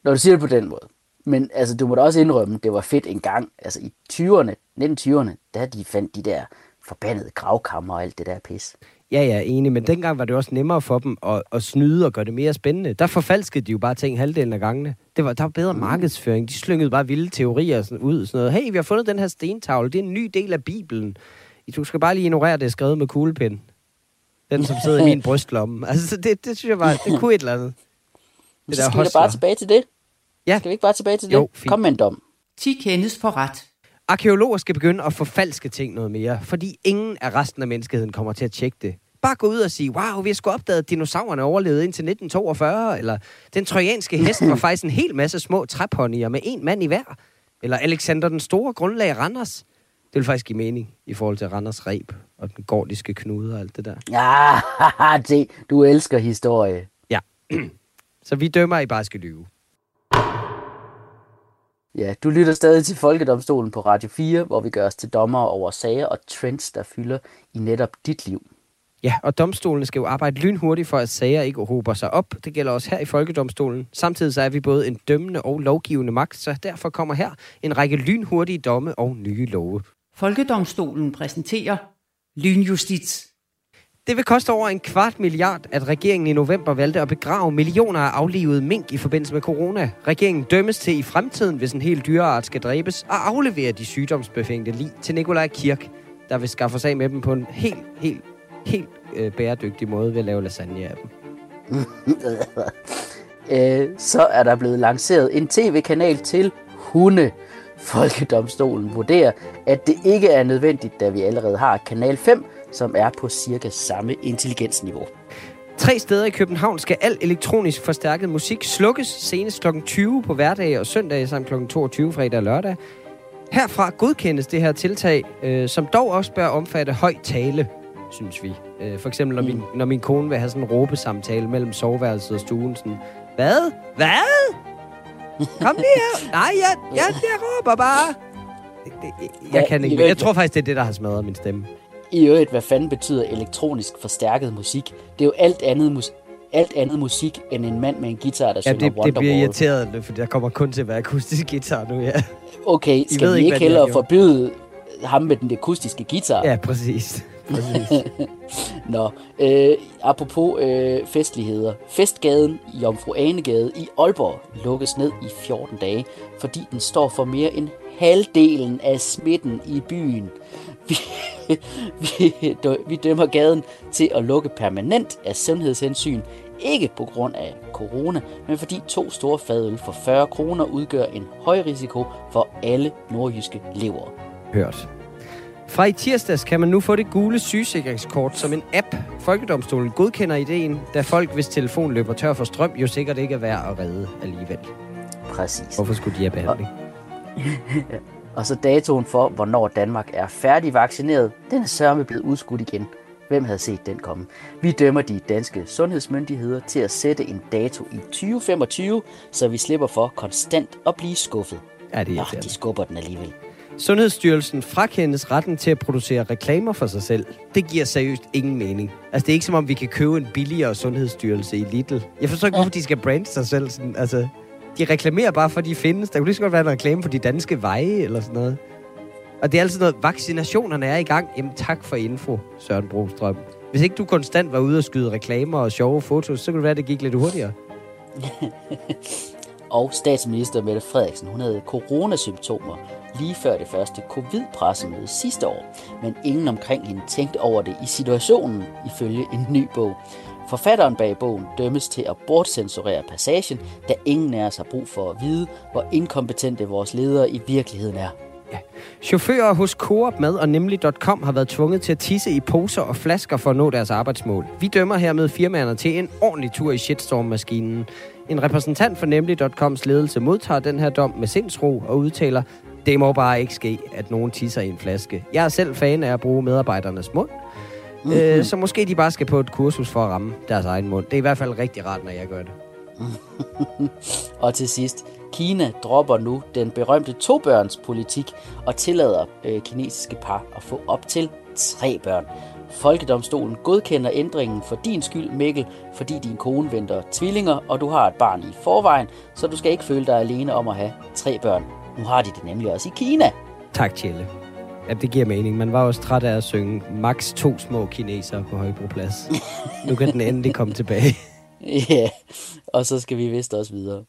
når du siger det på den måde. Men altså, du må da også indrømme, det var fedt engang. Altså, i 20'erne, 1920'erne, der de fandt de der forbandede gravkammer og alt det der pis. Ja, ja, enig. Men dengang var det også nemmere for dem at, at snyde og gøre det mere spændende. Der forfalskede de jo bare ting halvdelen af gangene. Det var, der var bedre Mm. markedsføring. De slyngede bare vilde teorier sådan ud. Sådan noget. Hey, vi har fundet den her stentavle. Det er en ny del af Bibelen. Du skal bare lige ignorere, at det er skrevet med kuglepen. Den, som sidder i min brystlomme. Altså, det, det synes jeg bare, det kunne et eller andet. Det der så skal vi da bare tilbage til det. Ja. Skal vi ikke bare tilbage til det? Jo, fint. Kom med en dom. 10 kendes for ret. Arkeologer skal begynde at forfalske ting noget mere, fordi ingen af resten af menneskeheden kommer til at tjekke det. Bare gå ud og sige, wow, vi har sgu opdaget, at dinosaurerne overlevede indtil 1942, eller den trojanske hest var faktisk en hel masse små træponyer med en mand i hver. Eller Alexander den Store grundlag Randers. Det vil faktisk give mening i forhold til Randers Reb og den gordiske knude og alt det der. Ja, det, du elsker historie. Ja. Så vi dømmer, I bare skal lyve. Ja, du lytter stadig til Folkedomstolen på Radio 4, hvor vi gør os til dommer over sager og trends, der fylder i netop dit liv. Ja, og domstolene skal jo arbejde lynhurtigt for, at sager ikke hober sig op. Det gælder også her i Folkedomstolen. Samtidig så er vi både en dømmende og lovgivende magt, så derfor kommer her en række lynhurtige domme og nye love. Folkedomstolen præsenterer Lynjustits. Det vil koste over en kvart milliard, at regeringen i november valgte at begrave millioner af aflivede mink i forbindelse med corona. Regeringen dømmes til i fremtiden, hvis en hel dyreart skal dræbes, og aflevere de sygdomsbefængte lig til Nikolaj Kirk, der vil skaffe sig af med dem på en helt, helt, helt øh, bæredygtig måde ved at lave lasagne af dem. Øh, så er der blevet lanceret en tv-kanal til hunde. Folkedomstolen vurderer, at det ikke er nødvendigt, da vi allerede har Kanal 5, som er på cirka samme intelligensniveau. Tre steder i København skal al elektronisk forstærket musik slukkes senest kl. 20 på hverdage og søndage samt kl. 22 fredag og lørdag. Herfra godkendes det her tiltag, øh, som dog også bør omfatte høj tale, synes vi. Øh, for eksempel, når, min, når min kone vil have sådan en råbesamtale mellem soveværelset og stuen. Sådan, Hvad? Hvad? Kom lige her. Nej, jeg, jeg, jeg råber bare. Det, det, jeg, jeg kan I ikke. Jeg tror faktisk, det er det, der har smadret min stemme. I øvrigt, hvad fanden betyder elektronisk forstærket musik? Det er jo alt andet, mus- alt andet musik, end en mand med en guitar, der Ja, synger det, det bliver Wonderwall. irriterende, for der kommer kun til at være akustisk guitar nu, ja. Okay, ved skal vi ikke, ikke hellere forbyde ham med den akustiske guitar? Ja, præcis. Nå, øh, apropos øh, festligheder. Festgaden i Jomfru Anegade i Aalborg lukkes ned i 14 dage, fordi den står for mere end halvdelen af smitten i byen. Vi, vi, vi dømmer gaden til at lukke permanent af sundhedshensyn, ikke på grund af corona, men fordi to store fadøl for 40 kroner udgør en høj risiko for alle nordjyske lever. Hørt. Fra i tirsdags kan man nu få det gule sygesikringskort som en app. Folkedomstolen godkender ideen, da folk, hvis telefon løber tør for strøm, jo sikkert ikke er værd at redde alligevel. Præcis. Hvorfor skulle de have behandling? Og så datoen for, hvornår Danmark er færdig vaccineret, den er sørme blevet udskudt igen. Hvem havde set den komme? Vi dømmer de danske sundhedsmyndigheder til at sætte en dato i 2025, så vi slipper for konstant at blive skuffet. Ja, det er Nå, de skubber den alligevel. Sundhedsstyrelsen frakendes retten til at producere reklamer for sig selv. Det giver seriøst ingen mening. Altså, det er ikke som om, vi kan købe en billigere sundhedsstyrelse i Lidl. Jeg forstår ikke, hvorfor de skal brande sig selv sådan. Altså, de reklamerer bare for, de findes. Der kunne lige så godt være en reklame for de danske veje eller sådan noget. Og det er altid noget, vaccinationerne er i gang. Jamen tak for info, Søren Brostrøm. Hvis ikke du konstant var ude og skyde reklamer og sjove fotos, så kunne det være, at det gik lidt hurtigere. Og statsminister Mette Frederiksen, hun havde coronasymptomer lige før det første covid-pressemøde sidste år. Men ingen omkring hende tænkte over det i situationen, ifølge en ny bog. Forfatteren bag bogen dømmes til at bortcensurere passagen, da ingen af os har brug for at vide, hvor inkompetente vores ledere i virkeligheden er. Ja. Chauffører hos Coop Mad og Nemlig.com har været tvunget til at tisse i poser og flasker for at nå deres arbejdsmål. Vi dømmer hermed firmaerne til en ordentlig tur i shitstorm-maskinen. En repræsentant for Nemlig.coms ledelse modtager den her dom med sindsro og udtaler, det må bare ikke ske, at nogen tisser i en flaske. Jeg er selv fan af at bruge medarbejdernes mund, mm-hmm. øh, så måske de bare skal på et kursus for at ramme deres egen mund. Det er i hvert fald rigtig rart, når jeg gør det. Og til sidst, Kina dropper nu den berømte tobørnspolitik og tillader øh, kinesiske par at få op til tre børn. Folkedomstolen godkender ændringen for din skyld, Mikkel, fordi din kone venter tvillinger, og du har et barn i forvejen, så du skal ikke føle dig alene om at have tre børn. Nu har de det nemlig også i Kina. Tak, Tjelle. Ja, det giver mening. Man var også træt af at synge max to små kinesere på Højbroplads. nu kan den endelig komme tilbage. Ja, og så skal vi vist også videre.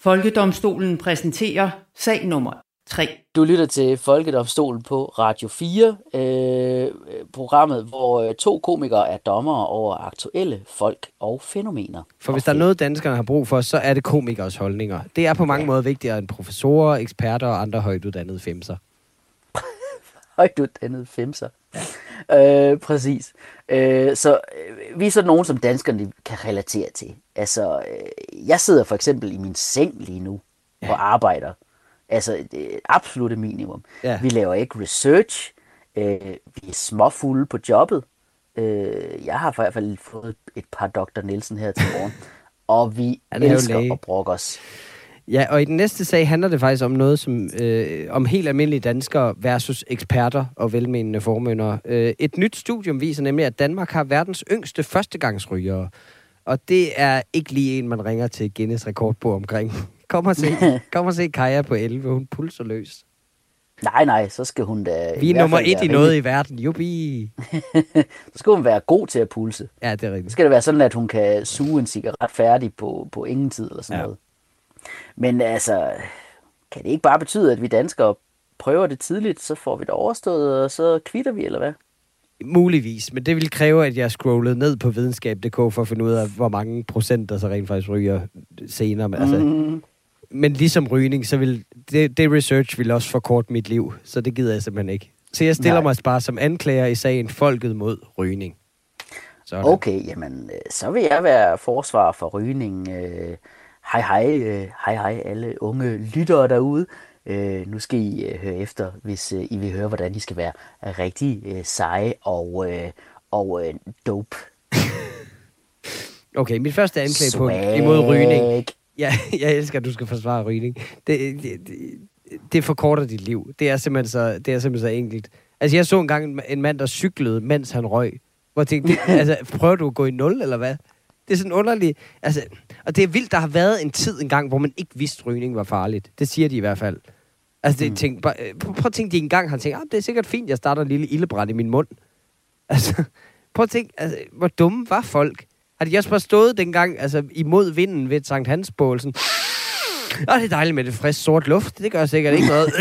Folkedomstolen præsenterer sag nummer 3. Du lytter til Folkedomstolen på Radio 4, øh, programmet, hvor øh, to komikere er dommere over aktuelle folk og fænomener. For hvis der er noget, danskerne har brug for, så er det komikers holdninger. Det er på mange ja. måder vigtigere end professorer, eksperter og andre højt uddannede femser. højt uddannet femser. Øh, præcis. Øh, så øh, vi er sådan nogen, som danskerne kan relatere til. Altså, øh, jeg sidder for eksempel i min seng lige nu ja. og arbejder. Altså, det er absolut minimum. Ja. Vi laver ikke research. Øh, vi er småfulde på jobbet. Øh, jeg har i hvert fald fået et par Dr. Nielsen her til morgen. og vi er jo elsker at brokke os. Ja, og i den næste sag handler det faktisk om noget som øh, om helt almindelige danskere versus eksperter og velmenende formøndere. Øh, et nyt studium viser nemlig, at Danmark har verdens yngste førstegangsrygere. Og det er ikke lige en, man ringer til Guinness rekordbog omkring. Kom og se, kom og se Kaja på 11, hun pulser løs. Nej, nej, så skal hun da... Vi er nummer et i noget i verden, jubi. Så skal hun være god til at pulse. Ja, det er Så rigtigt. skal det være sådan, at hun kan suge en cigaret færdig på, på ingen tid eller sådan ja. noget. Men altså, kan det ikke bare betyde, at vi danskere prøver det tidligt, så får vi det overstået, og så kvitter vi, eller hvad? Muligvis, men det vil kræve, at jeg scrollede ned på videnskab.dk for at finde ud af, hvor mange procent, der så rent faktisk ryger senere. Men, altså, Mm, men ligesom rygning, så vil det, det research vil også forkorte mit liv, så det gider jeg simpelthen ikke. Så jeg stiller Nej. mig bare som anklager i sagen Folket mod rygning. Sådan. okay, jamen, øh, så vil jeg være forsvar for rygning. Øh, Hej hej, øh, hej hej alle unge lyttere derude. Øh, nu skal I øh, høre efter, hvis øh, I vil høre, hvordan I skal være rigtig øh, seje og, øh, og øh, dope. Okay, mit første anklage på, Swag. imod rygning. Ja, jeg elsker, at du skal forsvare rygning. Det, det, det, det forkorter dit liv. Det er simpelthen så, det er simpelthen så enkelt. Altså, jeg så engang en- en mand, der cyklede, mens han røg. Hvor jeg tænkte, det, altså, prøver du at gå i nul, eller hvad? Det er sådan underligt. Altså, og det er vildt, der har været en tid engang, hvor man ikke vidste, rygning var farligt. Det siger de i hvert fald. Altså, det, mm. tænk, bare, øh, prøv, prøv at tænke, de engang har tænkt, ah, det er sikkert fint, jeg starter en lille ildebrand i min mund. Altså, prøv at tænke, altså, hvor dumme var folk? Også bare stået dengang, altså imod vinden ved Sankt Hans bål, sådan, Åh, det er dejligt med det frisk sort luft. Det gør sikkert ikke noget.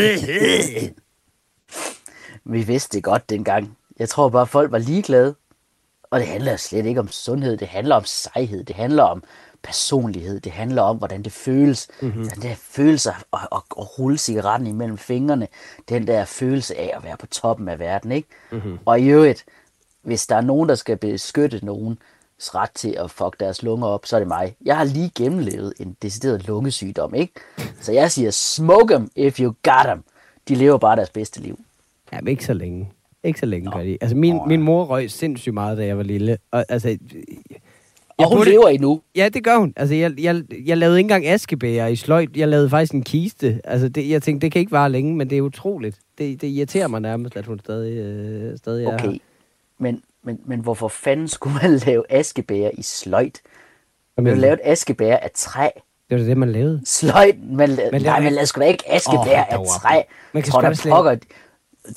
Vi vidste det godt dengang. Jeg tror bare, folk var ligeglade. Og det handler slet ikke om sundhed. Det handler om sejhed. Det handler om personlighed. Det handler om, hvordan det føles. Mm-hmm. Den der følelse af at, at, at rulle cigaretten imellem fingrene. Den der følelse af at være på toppen af verden, ikke? Mm-hmm. Og i øvrigt, hvis der er nogen, der skal beskytte nogen, ret til at fuck deres lunger op, så er det mig. Jeg har lige gennemlevet en decideret lungesygdom, ikke? Så jeg siger, smoke them if you got them. De lever bare deres bedste liv. Jamen, ikke så længe. Ikke så længe gør de. Altså, min, min mor røg sindssygt meget, da jeg var lille. Og, altså, jeg Og hun burde- lever endnu. Ja, det gør hun. Altså, jeg, jeg, jeg lavede ikke engang askebæger i sløjt. Jeg lavede faktisk en kiste. Altså, det, jeg tænkte, det kan ikke vare længe, men det er utroligt. Det, det irriterer mig nærmest, at hun stadig, øh, stadig er her. Okay. Men, men, men hvorfor fanden skulle man lave askebæger i sløjt? Man Men, vil lave et askebær af træ. det var det, man lavede. Sløjt, man, la- Men nej, lav- men lad sgu da ikke askebær Åh, af træ. Man kan tror slet- pokker...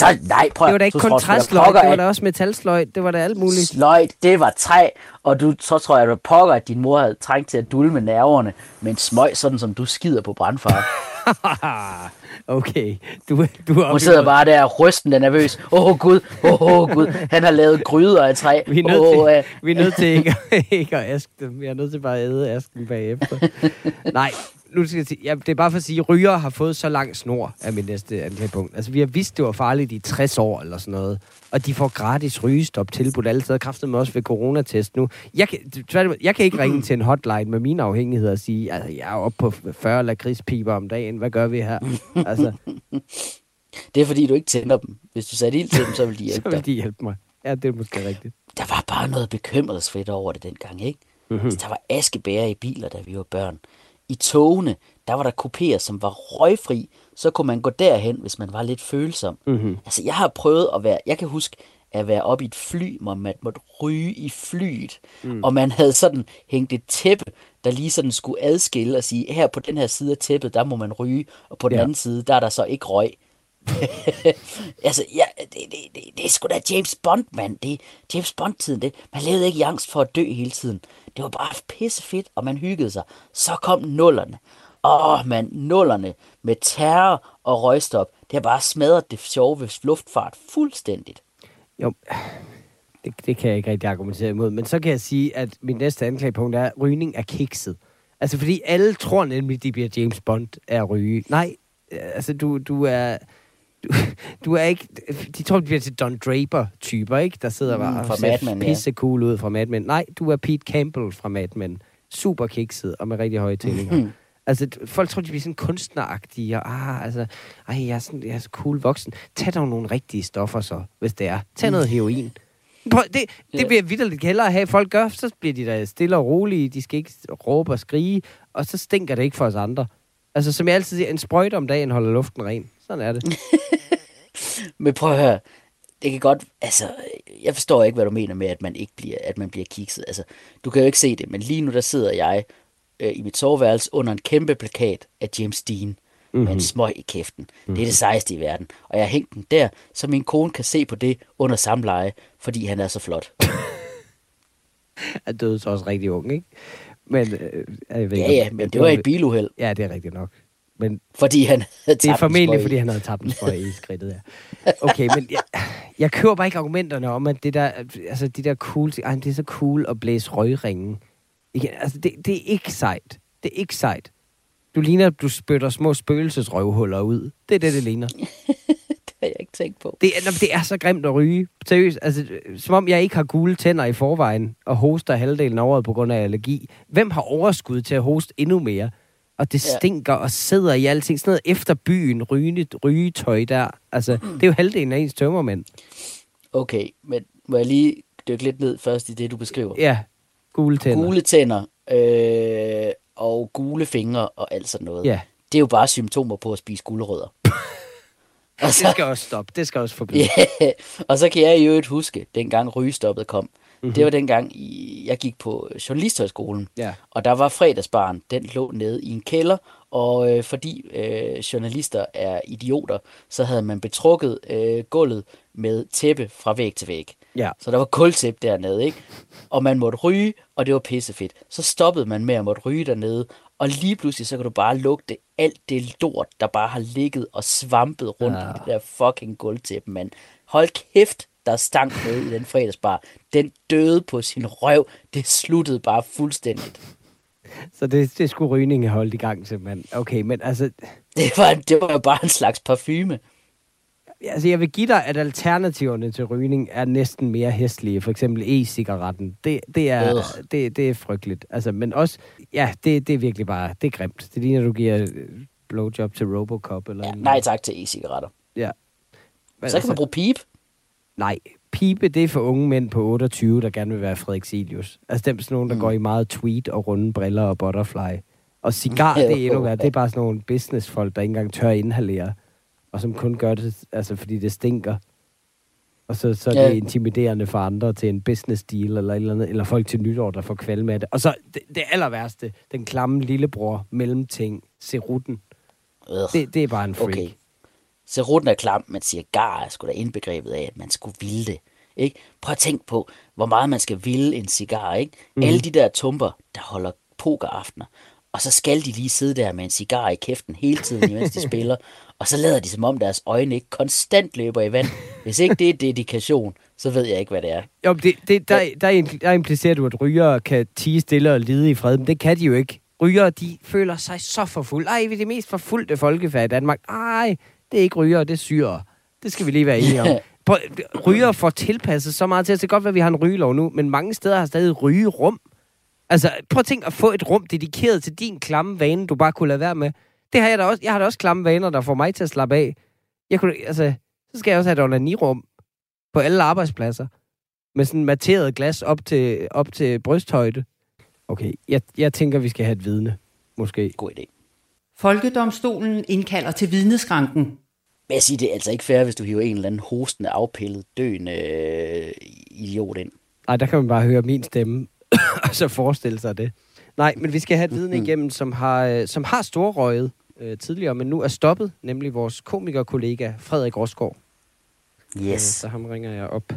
Der, nej, prøv Det var da ikke kun træsløjt, det var da også metalsløjt. Det var da alt muligt. Sløjt, det var træ, og du, så tror jeg, at pokker, at din mor havde trængt til at dulme nerverne med en smøg, sådan som du skider på brandfar. okay, du, du Hun sidder bare der rystende nervøs. Åh oh, gud, åh oh, gud, han har lavet gryder af træ. Vi er nødt Åh, til, øh, vi er nødt til ikke, ikke at aske dem. Vi er nødt til bare at æde asken bagefter. Nej, nu skal jeg sige, ja, det er bare for at sige, at ryger har fået så lang snor af mit næste anklagepunkt. Altså, vi har vidst, det var farligt i 60 år eller sådan noget. Og de får gratis rygestop tilbudt alle steder. Kræftet med også ved coronatest nu. Jeg kan, jeg kan ikke ringe til en hotline med mine afhængigheder og sige, altså, jeg er oppe på 40 lakridspiber om dagen. Hvad gør vi her? Altså, det er fordi, du ikke tænder dem. Hvis du satte ild til dem, så ville de så hjælpe dig. de hjælpe mig. Ja, det er måske rigtigt. Der var bare noget bekymringsfrit over det dengang, ikke? Mhm. Mm-hmm. Der var askebæger i biler, da vi var børn. I togene, der var der kupéer, som var røgfri. Så kunne man gå derhen, hvis man var lidt følsom. Mhm. Mm-hmm. Altså, jeg har prøvet at være... Jeg kan huske at være oppe i et fly, hvor man måtte ryge i flyet. Mm. Og man havde sådan hængt et tæppe, der lige sådan skulle adskille og sige, her på den her side af tæppet, der må man ryge, og på den Ja. anden side, der er der så ikke røg. altså, ja, det, det, det, det er sgu da James Bond, mand. Det James Bond-tiden. Det, man levede ikke i angst for at dø hele tiden. Det var bare pisse fedt, og man hyggede sig. Så kom nullerne. Åh, man, nullerne med terror og røgstop. Det har bare smadret det sjove ved luftfart fuldstændigt. Jo, det, det kan jeg ikke rigtig argumentere imod. Men så kan jeg sige, at mit næste anklagepunkt er, at rygning er kikset. Altså, fordi alle tror nemlig, de bliver James Bond af at ryge. Nej, øh, altså, du, du er... Du, du er ikke... De tror, de bliver til Don Draper-typer, ikke? Der sidder Mm, bare fra og ser pisse cool ud fra Mad Men. Nej, du er Pete Campbell fra Mad Men. Super kikset og med rigtig høje tændinger. Altså, d- folk tror, de bliver sådan kunstneragtige, og ah, altså, ej, jeg er, sådan, jeg er så cool voksen. Tag dog nogle rigtige stoffer så, hvis det er. Tag noget heroin. Prøv, det, det bliver vidderligt hellere have, folk gør, så bliver de da stille og rolige, de skal ikke råbe og skrige, og så stinker det ikke for os andre. Altså, som jeg altid siger, en sprøjte om dagen holder luften ren. Sådan er det. Men prøv at høre, det kan godt, altså, jeg forstår ikke, hvad du mener med, at man ikke bliver, at man bliver kikset. Altså, du kan jo ikke se det, men lige nu der sidder jeg øh, i mit soveværelse under en kæmpe plakat af James Dean mm-hmm. med en smøg i kæften. Mm-hmm. Det er det sejeste i verden. Og jeg har hængt den der, så min kone kan se på det under samleje, fordi han er så flot. Er døde så også rigtig ung, ikke? Men, øh, jeg ved Ja, ja, men det var et biluheld, Ja, det er rigtigt nok. Men fordi han havde Det er formentlig, fordi han havde tabt en i skridtet, ja. Okay, men jeg, jeg køber bare ikke argumenterne om, at det der, altså de der cool, ej, det er så cool at blæse røgringen. Igen, altså, det, det er ikke sejt. Det er ikke sejt. Du ligner, at du spytter små spøgelsesrøvhuller ud. Det er det, det ligner. Det har jeg ikke tænkt på. Det er, det er så grimt at ryge. Seriøst, altså, som om jeg ikke har gule tænder i forvejen, og hoster halvdelen af året på grund af allergi. Hvem har overskud til at hoste endnu mere? Og det stinker og sidder i alting. Sådan noget efter byen, rygende, rygetøj der. Altså, det er jo halvdelen af ens tømmermænd. Okay, men må jeg lige dykke lidt ned først i det, du beskriver? Ja, gule tænder. Gule tænder øh, og gule fingre og alt sådan noget. Ja, Det er jo bare symptomer på at spise gulerødder. det skal også stoppe. Det skal også forblive. ja, og så kan jeg i øvrigt huske, dengang rygestoppet kom. Mhm. Mm-hmm. Det var dengang, jeg gik på journalisthøjskolen. Ja. Og der var fredagsbaren, den lå nede i en kælder, og øh, fordi øh, journalister er idioter, så havde man betrukket øh, gulvet med tæppe fra væg til væg. Ja. Så der var gulvtæppe dernede, ikke? Og man måtte ryge, og det var pissefedt. Så stoppede man med at måtte ryge dernede, og lige pludselig så kan du bare lugte alt det lort, der bare har ligget og svampet rundt ja. i det der fucking gulvtæppe, mand. Hold kæft, der stank nede i den fredagsbar. Den døde på sin røv. Det sluttede bare fuldstændigt. Så det, det skulle rygning have holdt i gang, simpelthen. Okay, men altså, Det var, det var jo bare en slags parfume. altså, jeg vil give dig, at alternativerne til rygning er næsten mere hæstlige. For eksempel e-cigaretten. Det, det, er, Øh. det, det er frygteligt. Altså, men også, ja, det, det er virkelig bare, det er grimt. Det ligner, du giver øh, blowjob til Robocop eller Ja, nej tak til e-cigaretter. Ja. Men Så kan man bruge pip. Nej, pibe, det er for unge mænd på 28, der gerne vil være Frederik Silius. Altså dem sådan nogen, der mm. går i meget tweet og runde briller og butterfly. Og cigar, det er endnu værre. Det er bare sådan nogle businessfolk, der ikke engang tør inhalere. Og som kun gør det, altså fordi det stinker. Og så, så er det Ja. intimiderende for andre til en business deal eller eller andet. Eller folk til nytår, der får kvalme af det. Og så det, det aller værste, den klamme lillebror mellemting, cerutten. Øh. Det, det er bare en freak. Okay. Cerutten er klam, men cigar er sgu da indbegrebet af, at man skulle ville det. Ikke? Prøv at tænke på, hvor meget man skal ville en cigar. Ikke? Mm. Alle de der tumper, der holder pokeraftener, og så skal de lige sidde der med en cigar i kæften hele tiden, imens de spiller, og så lader de som om deres øjne ikke konstant løber i vand. Hvis ikke det er dedikation, så ved jeg ikke, hvad det er. Jo, det, det, der, der, der implicerer du, at rygere kan tige stille og lide i fred, men det kan de jo ikke. Rygere, de føler sig så forfulgt. Ej, vi er det mest forfulgte folkefærd i Danmark. Ej, det er ikke rygere, det er syre. Det skal vi lige være enige om. Prøv, rygere får tilpasset så meget til, at det kan godt være, at vi har en rygelov nu, men mange steder har stadig rygerum. Altså, prøv at tænke at få et rum dedikeret til din klamme vane, du bare kunne lade være med. Det har jeg da også. Jeg har da også klamme vaner, der får mig til at slappe af. Jeg kunne, altså, så skal jeg også have et onanirum på alle arbejdspladser. Med sådan materet glas op til, op til brysthøjde. Okay, jeg, jeg tænker, vi skal have et vidne. Måske. God idé. Folkedomstolen indkalder til vidneskranken. Men jeg siger, det er altså ikke fair, hvis du hiver en eller anden hostende, afpillet, døende øh, idiot ind. Nej, der kan man bare høre min stemme, og så forestille sig det. Nej, men vi skal have et vidne igennem, som har, øh, som har storrøget øh, tidligere, men nu er stoppet, nemlig vores komikerkollega Frederik Rosgaard. Øh, Yes. så ham ringer jeg op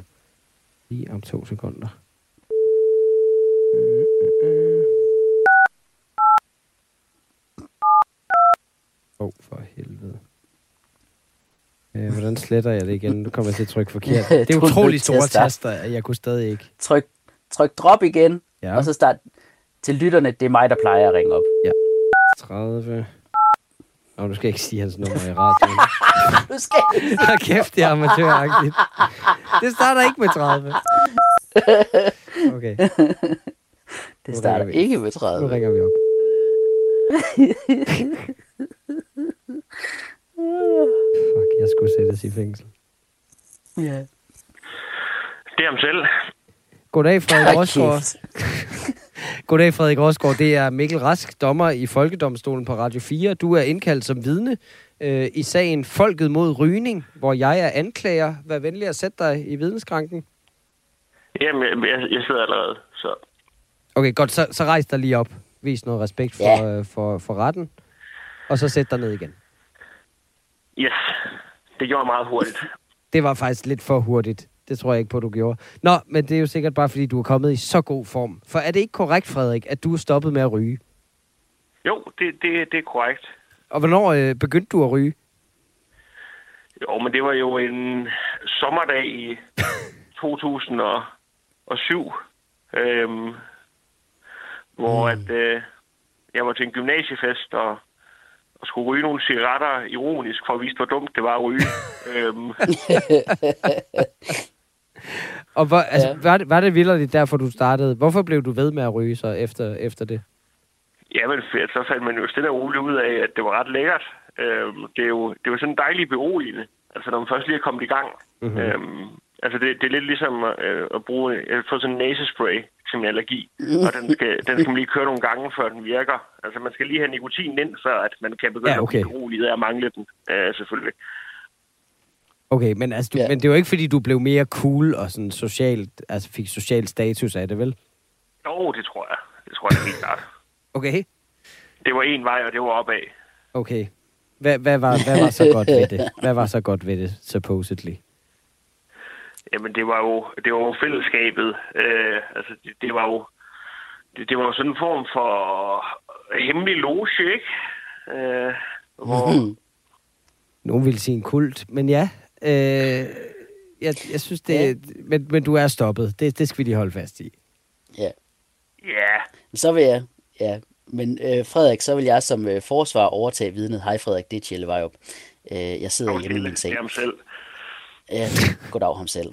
lige om to sekunder. Åh, oh, for helvede. Øh, hvordan sletter jeg det igen? Nu kommer jeg til at trykke forkert. Det er Du utrolig store taster, jeg kunne stadig ikke. Tryk, tryk drop igen, Ja. ja. og så start til lytterne. Det er mig, der plejer at ringe op. 30. Nå, nu skal ikke sige hans nummer i radioen. Du skal ikke. Hold kæft, det er amatøragtigt. Det starter ikke med 30. Okay, Det starter ikke med nu 30. ringer vi op. Fuck, jeg skulle sættes i fængsel. Ja. Det er ham selv. Goddag, Frederik Rosgaard. Goddag, Frederik Rosgaard. Det er Mikkel Rask, dommer i Folkedomstolen på Radio 4. Du er indkaldt som vidne øh, i sagen Folket mod rygning, hvor jeg er anklager. Vær venlig at sætte dig i vidneskranken. Jamen, jeg, jeg, jeg sidder allerede, så... Okay, godt. Så, så rejs dig lige op. Vis noget respekt for, Ja. øh, for, for retten. Og så sæt dig ned igen. Yes, det gjorde meget hurtigt. Det var faktisk lidt for hurtigt. Det tror jeg ikke på, du gjorde. Nå, men det er jo sikkert bare, fordi du er kommet i så god form. For er det ikke korrekt, Frederik, at du er stoppet med at ryge? Jo, det, det, det er korrekt. Og hvornår øh, begyndte du at ryge? Jo, men det var jo en sommerdag i 2007, øhm, hvor mm. at, øh, jeg var til en gymnasiefest og skulle ryge nogle cigaretter ironisk for at vise, hvor dumt det var at ryge. øhm, Og hvor, altså, Ja. var, det, var det vildt derfor, du startede? Hvorfor blev du ved med at ryge så efter, efter det? Jamen, fedt. så fandt man jo stille og roligt ud af, at det var ret lækkert. Øhm, det, er jo, det var sådan dejligt beroligende, altså når man først lige er kommet i gang. Mm-hmm. Øhm, altså det, det er lidt ligesom øh, at bruge, har fået sådan en næsespray min allergi, og den skal, den skal man lige køre nogle gange, før den virker. Altså man skal lige have nikotin ind, før at man kan begynde Ja, okay. at blive beroliget af at mangle den, øh, selvfølgelig. Okay, men, altså, du, Ja. men det var ikke, fordi du blev mere cool og sådan socialt, altså fik social status af det, vel? Jo, det tror jeg. Det tror jeg helt klart. Okay. Det var en vej, og det var opad. Okay. Hvad, hvad, var, hvad var så godt ved det? Hvad var så godt ved det, supposedly? Jamen, det var jo, det var jo fællesskabet. Øh, altså, det, det var jo det, det var jo sådan en form for hemmelig loge, ikke? Øh, hvor, Nogen ville sige en kult, men ja. Øh, jeg, jeg synes, det... Ja. Men, men du er stoppet. Det, det skal vi lige holde fast i. Ja. ja, Så vil jeg, ja, Men øh, Frederik, så vil jeg som øh, forsvar overtage vidnet. Hej Frederik, det er Tjelle Vejrup. Øh, jeg sidder Kom, hjemme i min seng. selv. Ja, goddag ham selv.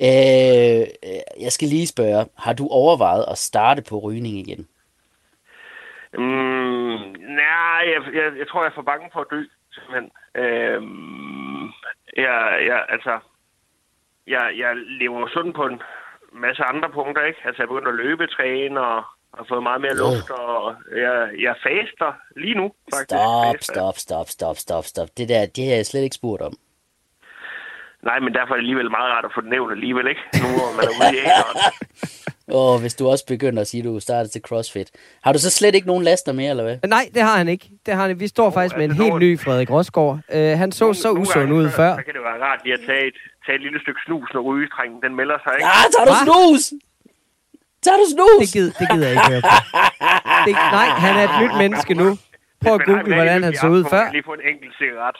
Øh, øh, jeg skal lige spørge, har du overvejet at starte på rygning igen? Mm, nej, jeg, jeg, jeg tror, jeg er for bange for at dø, simpelthen. Øhm, jeg, jeg, altså, jeg, jeg lever sundt på en masse andre punkter, ikke? Altså, jeg er begyndt at løbetræne og har fået meget mere luft, og jeg, jeg faster lige nu, faktisk. Stop, Faster. stop, stop, stop, stop, stop. Det der, det har jeg slet ikke spurgt om. Nej, men derfor er det alligevel meget rart at få det nævnt alligevel, ikke? Nu hvor man er ude i ægeren. Og hvis du også begynder at sige, at du starter til CrossFit. Har du så slet ikke nogen laster mere, eller hvad? Nej, det har han ikke. Det har han. Vi står faktisk med en helt nu- ny Frederik Rosgaard. Uh, han så så Nogle usund ud så- før. Så kan det være rart lige at tage et, tage et lille stykke snus, når rygetrængten den melder sig, ikke? Ja, tager du Hva? snus? Tager du snus? Det, gid, det gider jeg ikke høre på. Det, nej, han er et nyt menneske nu. Prøv at google, hvordan han så ud før. Lige få en enkelt cigaret.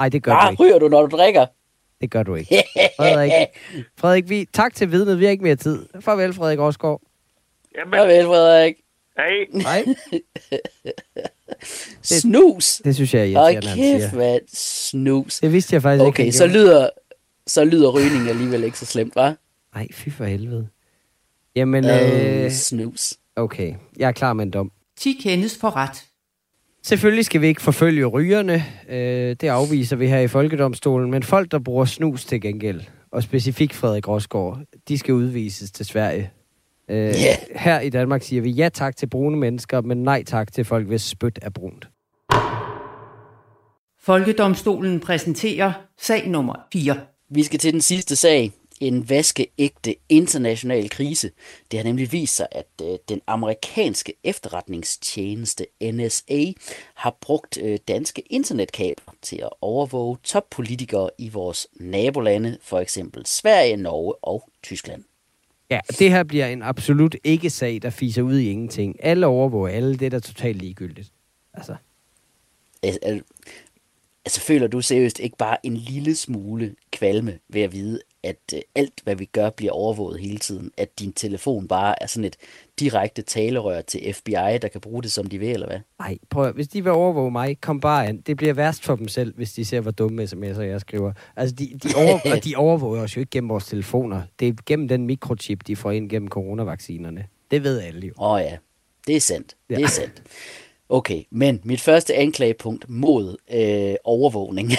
Nej, det gør du Hvad ikke. ryger du, når du drikker? Det gør du ikke. Frederik, Frederik vi, tak til vidnet. Vi har ikke mere tid. Farvel, Frederik Rosgaard. Jamen, Farvel, Frederik. hey. Nej, Snus. det synes jeg er Og irriterende, han kæft, siger. hvad snus. Det vidste jeg faktisk ikke. Okay, så lyder, så lyder rygning alligevel ikke så slemt, hva'? Nej, fy for helvede. Jamen, øh, Øh, snus. okay. Jeg er klar med en dom. 10 kendes for ret. Selvfølgelig skal vi ikke forfølge rygerne. Øh, det afviser vi her i Folkedomstolen. Men folk, der bruger snus til gengæld, og specifikt Frederik Rosgaard, de skal udvises til Sverige. Øh, Ja. Her i Danmark siger vi ja tak til brune mennesker, men nej tak til folk, hvis spyt er brunt. Folkedomstolen præsenterer sag nummer 4. Vi skal til den sidste sag. En vaskeægte international krise. Det har nemlig vist sig, at øh, den amerikanske efterretningstjeneste NSA har brugt øh, danske internetkabler til at overvåge toppolitikere i vores nabolande, for eksempel Sverige, Norge og Tyskland. Ja, det her bliver en absolut ikke-sag, der fiser ud i ingenting. Alle overvåger alle, det er da totalt ligegyldigt. Altså, Al- al- Altså føler du seriøst ikke bare en lille smule kvalme ved at vide, at øh, alt hvad vi gør bliver overvåget hele tiden? At din telefon bare er sådan et direkte talerør til FBI, der kan bruge det som de vil, eller hvad? nej, prøv at- Hvis de vil overvåge mig, kom bare an. Det bliver værst for dem selv, hvis de ser, hvor dumme sms'er jeg skriver. Altså, de, de, over, og de overvåger os jo ikke gennem vores telefoner. Det er gennem den mikrochip, de får ind gennem coronavaccinerne. Det ved alle jo. Åh oh, ja, det er sandt. Det Ja. er sandt. Okay, men mit første anklagepunkt mod øh, overvågning,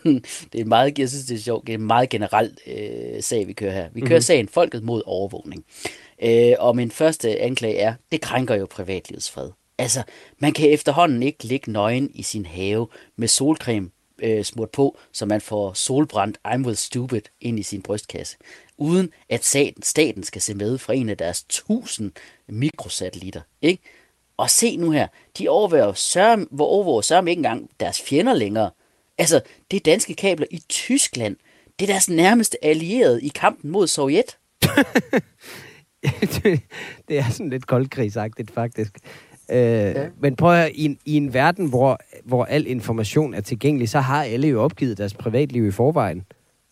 det er meget, jeg synes det er sjovt, det er en meget generelt øh, sag, vi kører her. Vi kører mm-hmm. sagen Folket mod overvågning. Øh, og min første anklage er, det krænker jo privatlivets fred. Altså, man kan efterhånden ikke ligge nøgen i sin have med solcreme øh, smurt på, så man får solbrændt I'm with stupid ind i sin brystkasse, uden at staten, staten skal se med fra en af deres tusind mikrosatellitter. Ikke? Og se nu her, de overvåger sørme, hvor overvåger sørme ikke engang deres fjender længere. Altså, det er danske kabler i Tyskland. Det er deres nærmeste allierede i kampen mod Sovjet. det er sådan lidt koldkrigsagtigt, faktisk. Øh, ja. Men prøv at høre, i en, i en verden, hvor, hvor al information er tilgængelig, så har alle jo opgivet deres privatliv i forvejen.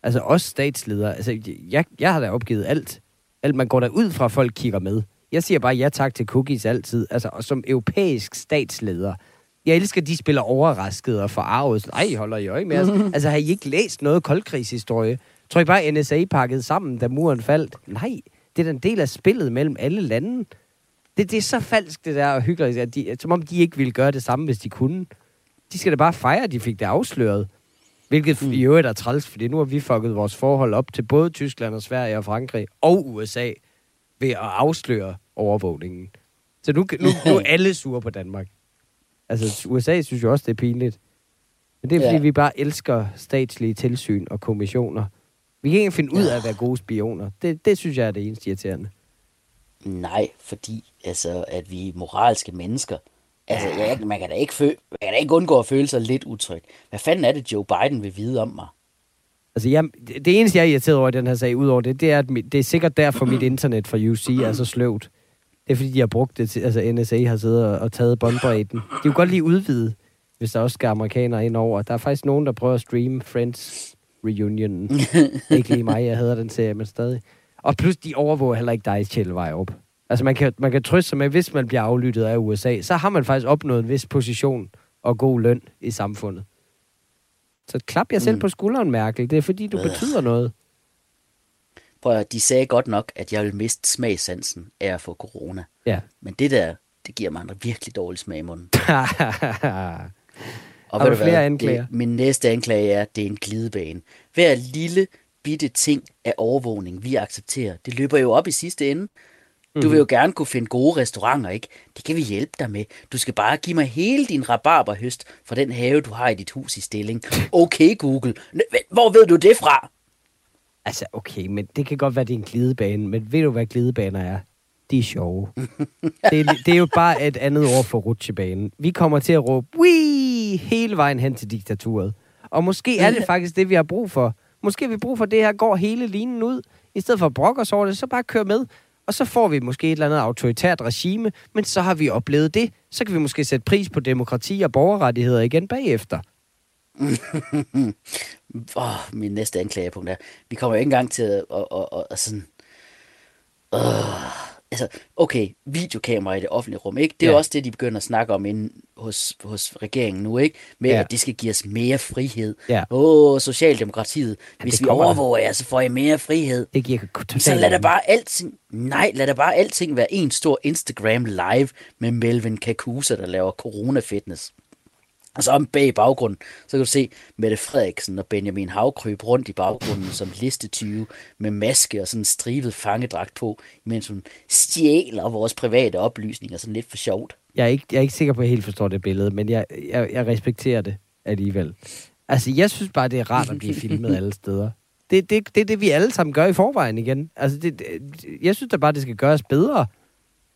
Altså også statsledere. Altså, jeg, jeg har da opgivet alt. alt. Man går der ud fra, at folk kigger med. Jeg siger bare ja tak til cookies altid. Altså, og som europæisk statsleder. Jeg elsker, at de spiller overrasket og forarvet. Nej, holder I øje med os? altså, har I ikke læst noget koldkrigshistorie? Tror I bare, at NSA pakkede sammen, da muren faldt? Nej, det er da en del af spillet mellem alle lande. Det, det er så falsk, det der og hyggeligt, at de, som om de ikke ville gøre det samme, hvis de kunne. De skal da bare fejre, at de fik det afsløret. Hvilket mm. i øvrigt er træls, fordi nu har vi fucket vores forhold op til både Tyskland og Sverige og Frankrig og USA ved at afsløre overvågningen. Så nu, nu, nu er alle sure på Danmark. Altså, USA synes jo også, det er pinligt. Men det er, fordi Ja. vi bare elsker statslige tilsyn og kommissioner. Vi kan ikke finde ud af at være gode spioner. Det, det synes jeg er det eneste irriterende. Nej, fordi altså, at vi er moralske mennesker. Altså, jeg, man, kan da ikke føle, man kan da ikke undgå at føle sig lidt utryg. Hvad fanden er det, Joe Biden vil vide om mig? Altså, jeg, det eneste, jeg er irriteret over i den her sag, udover det, det er, at mit, det er sikkert derfor, mit internet fra UC er så sløvt. Det er, fordi de har brugt det til, altså NSA har siddet og, og taget båndbredden. De kunne godt lige udvide, hvis der også skal amerikanere ind over. Der er faktisk nogen, der prøver at streame Friends Reunion. ikke lige mig, jeg hedder den serie, men stadig. Og plus, de overvåger heller ikke dig, Kjell Vejrup. Altså man kan, man kan trøste sig med, hvis man bliver aflyttet af USA, så har man faktisk opnået en vis position og god løn i samfundet. Så klap jer selv Mm. på skulderen, Merkel. Det er fordi, du Øh. betyder noget. Prøv at, de sagde godt nok, at jeg vil miste smagsansen af at få corona. Ja. Men det der, det giver mig en virkelig dårlig smag i munden. Og Har du hvad? flere anklager? Det, min næste anklage er, at det er en glidebane. Hver lille bitte ting af overvågning, vi accepterer, det løber jo op i sidste ende. Du Mhm. vil jo gerne kunne finde gode restauranter, ikke? Det kan vi hjælpe dig med. Du skal bare give mig hele din rabarberhøst fra den have, du har i dit hus i stilling. Okay, Google. Hvor ved du det fra? Altså, okay, men det kan godt være, det er en glidebane, men ved du, hvad glidebaner er? De er sjove. det, er, det er jo bare et andet ord for rutsjebanen. Vi kommer til at råbe, Wii! hele vejen hen til diktaturet. Og måske er det faktisk det, vi har brug for. Måske har vi brug for, at det her går hele linjen ud. I stedet for at brokke os over det, så bare kør med. Og så får vi måske et eller andet autoritært regime, men så har vi oplevet det. Så kan vi måske sætte pris på demokrati og borgerrettigheder igen bagefter. oh, min næste anklagepunkt er, vi kommer jo ikke engang til at, at, at, at, at sådan... Uh altså, okay, videokamera i det offentlige rum, ikke? Det er Ja. også det, de begynder at snakke om inde hos, hos regeringen nu, ikke? Med, Ja. ja. at det skal give os mere frihed. Ja. Åh, Socialdemokratiet, hvis det vi overvåger jer, så får I mere frihed. Det giver totalt Så lad da bare alting... Nej, lad da bare alting være en stor Instagram live med Melvin Kakusa, der laver corona-fitness. Og så om bag i baggrunden, så kan du se Mette Frederiksen og Benjamin Havkryb rundt i baggrunden som listetyve med maske og sådan en strivet fangedragt på, imens hun stjæler vores private oplysninger sådan lidt for sjovt. Jeg er, ikke, jeg er ikke sikker på, at jeg helt forstår det billede, men jeg, jeg, jeg respekterer det alligevel. Altså, jeg synes bare, det er rart at blive filmet alle steder. Det, det, det det, vi alle sammen gør i forvejen igen. Altså, det, det, jeg synes da bare, det skal gøres bedre.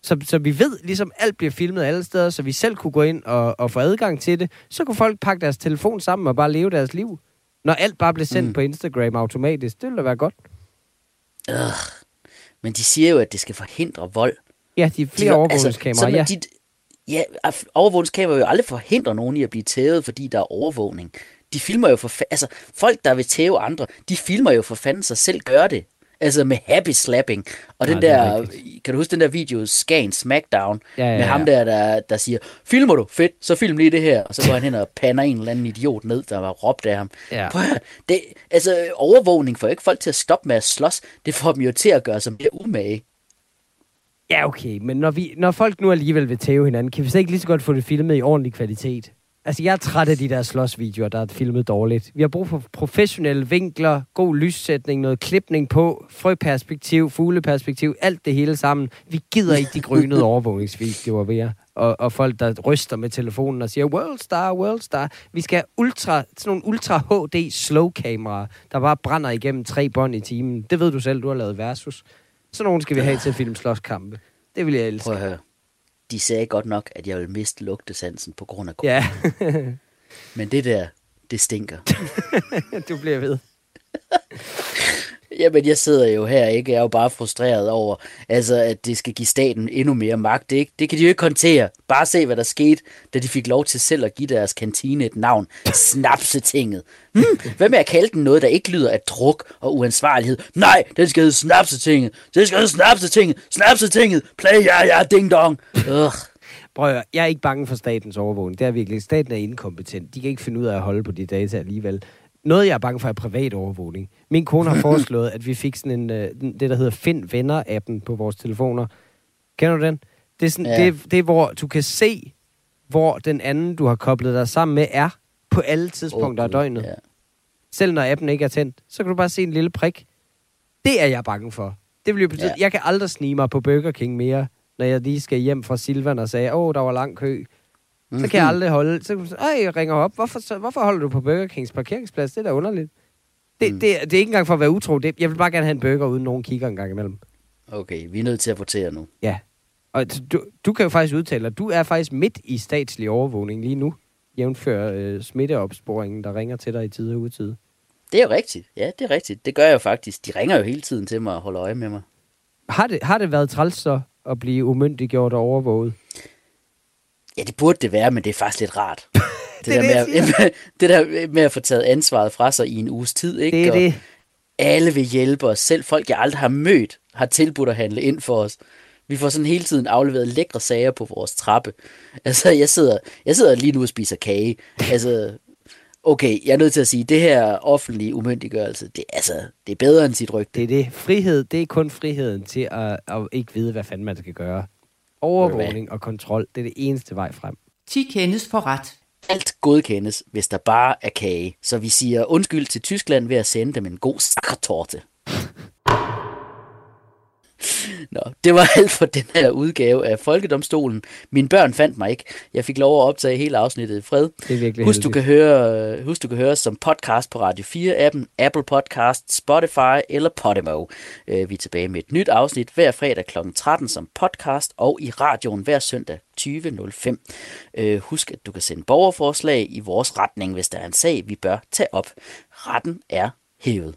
Så, så vi ved, ligesom alt bliver filmet alle steder, så vi selv kunne gå ind og, og få adgang til det. Så kunne folk pakke deres telefon sammen og bare leve deres liv. Når alt bare blev sendt mm. På Instagram automatisk, det ville da være godt. Men de siger jo, at det skal forhindre vold. Ja, de er flere De- overvågningskameraer, sådan, ja. dit, ja, overvågningskameraer jo aldrig forhindre nogen i at blive tævet, fordi der er overvågning. De filmer jo for fa- altså folk, der vil tæve andre, de filmer jo for fanden sig selv gør det. Altså med happy slapping. Og Ja, den er der, rigtigt. kan du huske den der video, Scan Smackdown, Ja, ja, med ham ja. der, der, der siger, filmer du? Fedt, så film lige det her. Og så går han hen og pander en eller anden idiot ned, der var råbt af ham. Ja. Prøv at, det, altså overvågning får ikke folk til at stoppe med at slås. Det får dem jo til at gøre sig mere umage. Ja, okay, men når, vi, når folk nu alligevel vil tæve hinanden, kan vi så ikke lige så godt få det filmet i ordentlig kvalitet? Altså, jeg er træt af de der slåsvideoer, der er filmet dårligt. Vi har brug for professionelle vinkler, god lyssætning, noget klipning på, frøperspektiv, fugleperspektiv, alt det hele sammen. Vi gider ikke de grønede overvågningsvideoer jer. Og, og folk, der ryster med telefonen og siger, World Star, World Star. Vi skal have ultra, sådan nogle ultra HD slow-kameraer, der bare brænder igennem tre bånd i timen. Det ved du selv, du har lavet Versus. Sådan nogle skal vi have til at filme slåskampe. Det vil jeg elske. Prøv at høre. De sagde godt nok, at jeg vil miste lugtesansen på grund af corona. Ja, Men det der, det stinker. du bliver ved. Jamen, jeg sidder jo her, ikke? Jeg er jo bare frustreret over, altså, at det skal give staten endnu mere magt, ikke? Det kan de jo ikke håndtere. Bare se, hvad der skete, da de fik lov til selv at give deres kantine et navn. Snapsetinget. Hmm, hvad med at kalde den noget, der ikke lyder af druk og uansvarlighed? Nej, den skal hedde Snapsetinget. Det skal hedde Snapsetinget. Snapsetinget. Play, ja, ja, ding dong. Ugh. Prøv at høre, jeg er ikke bange for statens overvågning. Det er virkelig. Staten er inkompetent. De kan ikke finde ud af at holde på de data alligevel. Noget, jeg er bange for, er privat overvågning. Min kone har foreslået, at vi fik sådan en, øh, det, der hedder Find Venner-appen på vores telefoner. Kender du den? Det er, sådan, Ja. det, det er, hvor du kan se, hvor den anden, du har koblet dig sammen med, er på alle tidspunkter af døgnet. Ja. Selv når appen ikke er tændt, så kan du bare se en lille prik. Det er jeg bange for. Det vil jo betyde, Ja. jeg kan aldrig snige mig på Burger King mere, når jeg lige skal hjem fra Silvan og sagde, åh, der var lang kø. Så kan jeg aldrig holde. Så Ej, jeg ringer op. Hvorfor, så, hvorfor holder du på Burger Kings parkeringsplads? Det er da underligt. Det, Mm. det, det, er ikke engang for at være utro. Det, jeg vil bare gerne have en burger, uden nogen kigger en gang imellem. Okay, vi er nødt til at votere nu. Ja. Og du, du kan jo faktisk udtale, at du er faktisk midt i statslig overvågning lige nu. Jævnfør øh, smitteopsporingen, der ringer til dig i tid og utid. Det er jo rigtigt. Ja, det er rigtigt. Det gør jeg jo faktisk. De ringer jo hele tiden til mig og holder øje med mig. Har det, har det været træls så at blive umyndiggjort og overvåget? Ja, det burde det være, men det er faktisk lidt rart. Det, er der det, med, at, det der med at få taget ansvaret fra sig i en uges tid, ikke? Det er og det. alle vil hjælpe os. Selv folk, jeg aldrig har mødt, har tilbudt at handle ind for os. Vi får sådan hele tiden afleveret lækre sager på vores trappe. Altså, jeg sidder, jeg sidder lige nu og spiser kage. Altså, okay, jeg er nødt til at sige, det her offentlige umyndiggørelse, det, altså, det er bedre end sit rygte. Det er det. Frihed, det er kun friheden til at, at ikke vide, hvad fanden man skal gøre. Overvågning og kontrol, det er det eneste vej frem. 10 kendes for ret. Alt godkendes, hvis der bare er kage. Så vi siger undskyld til Tyskland ved at sende dem en god sakkertorte. Nå, det var alt for den her udgave af Folkedomstolen. Mine børn fandt mig ikke. Jeg fik lov at optage hele afsnittet i fred. Det er virkelig Husk, du kan høre, husk, du kan høre os som podcast på Radio 4-appen, Apple Podcast, Spotify eller Podimo. Øh, Vi er tilbage med et nyt afsnit hver fredag kl. 13 som podcast og i radioen hver søndag 20.05. Øh, Husk, at du kan sende borgerforslag i vores retning, hvis der er en sag, vi bør tage op. Retten er hævet.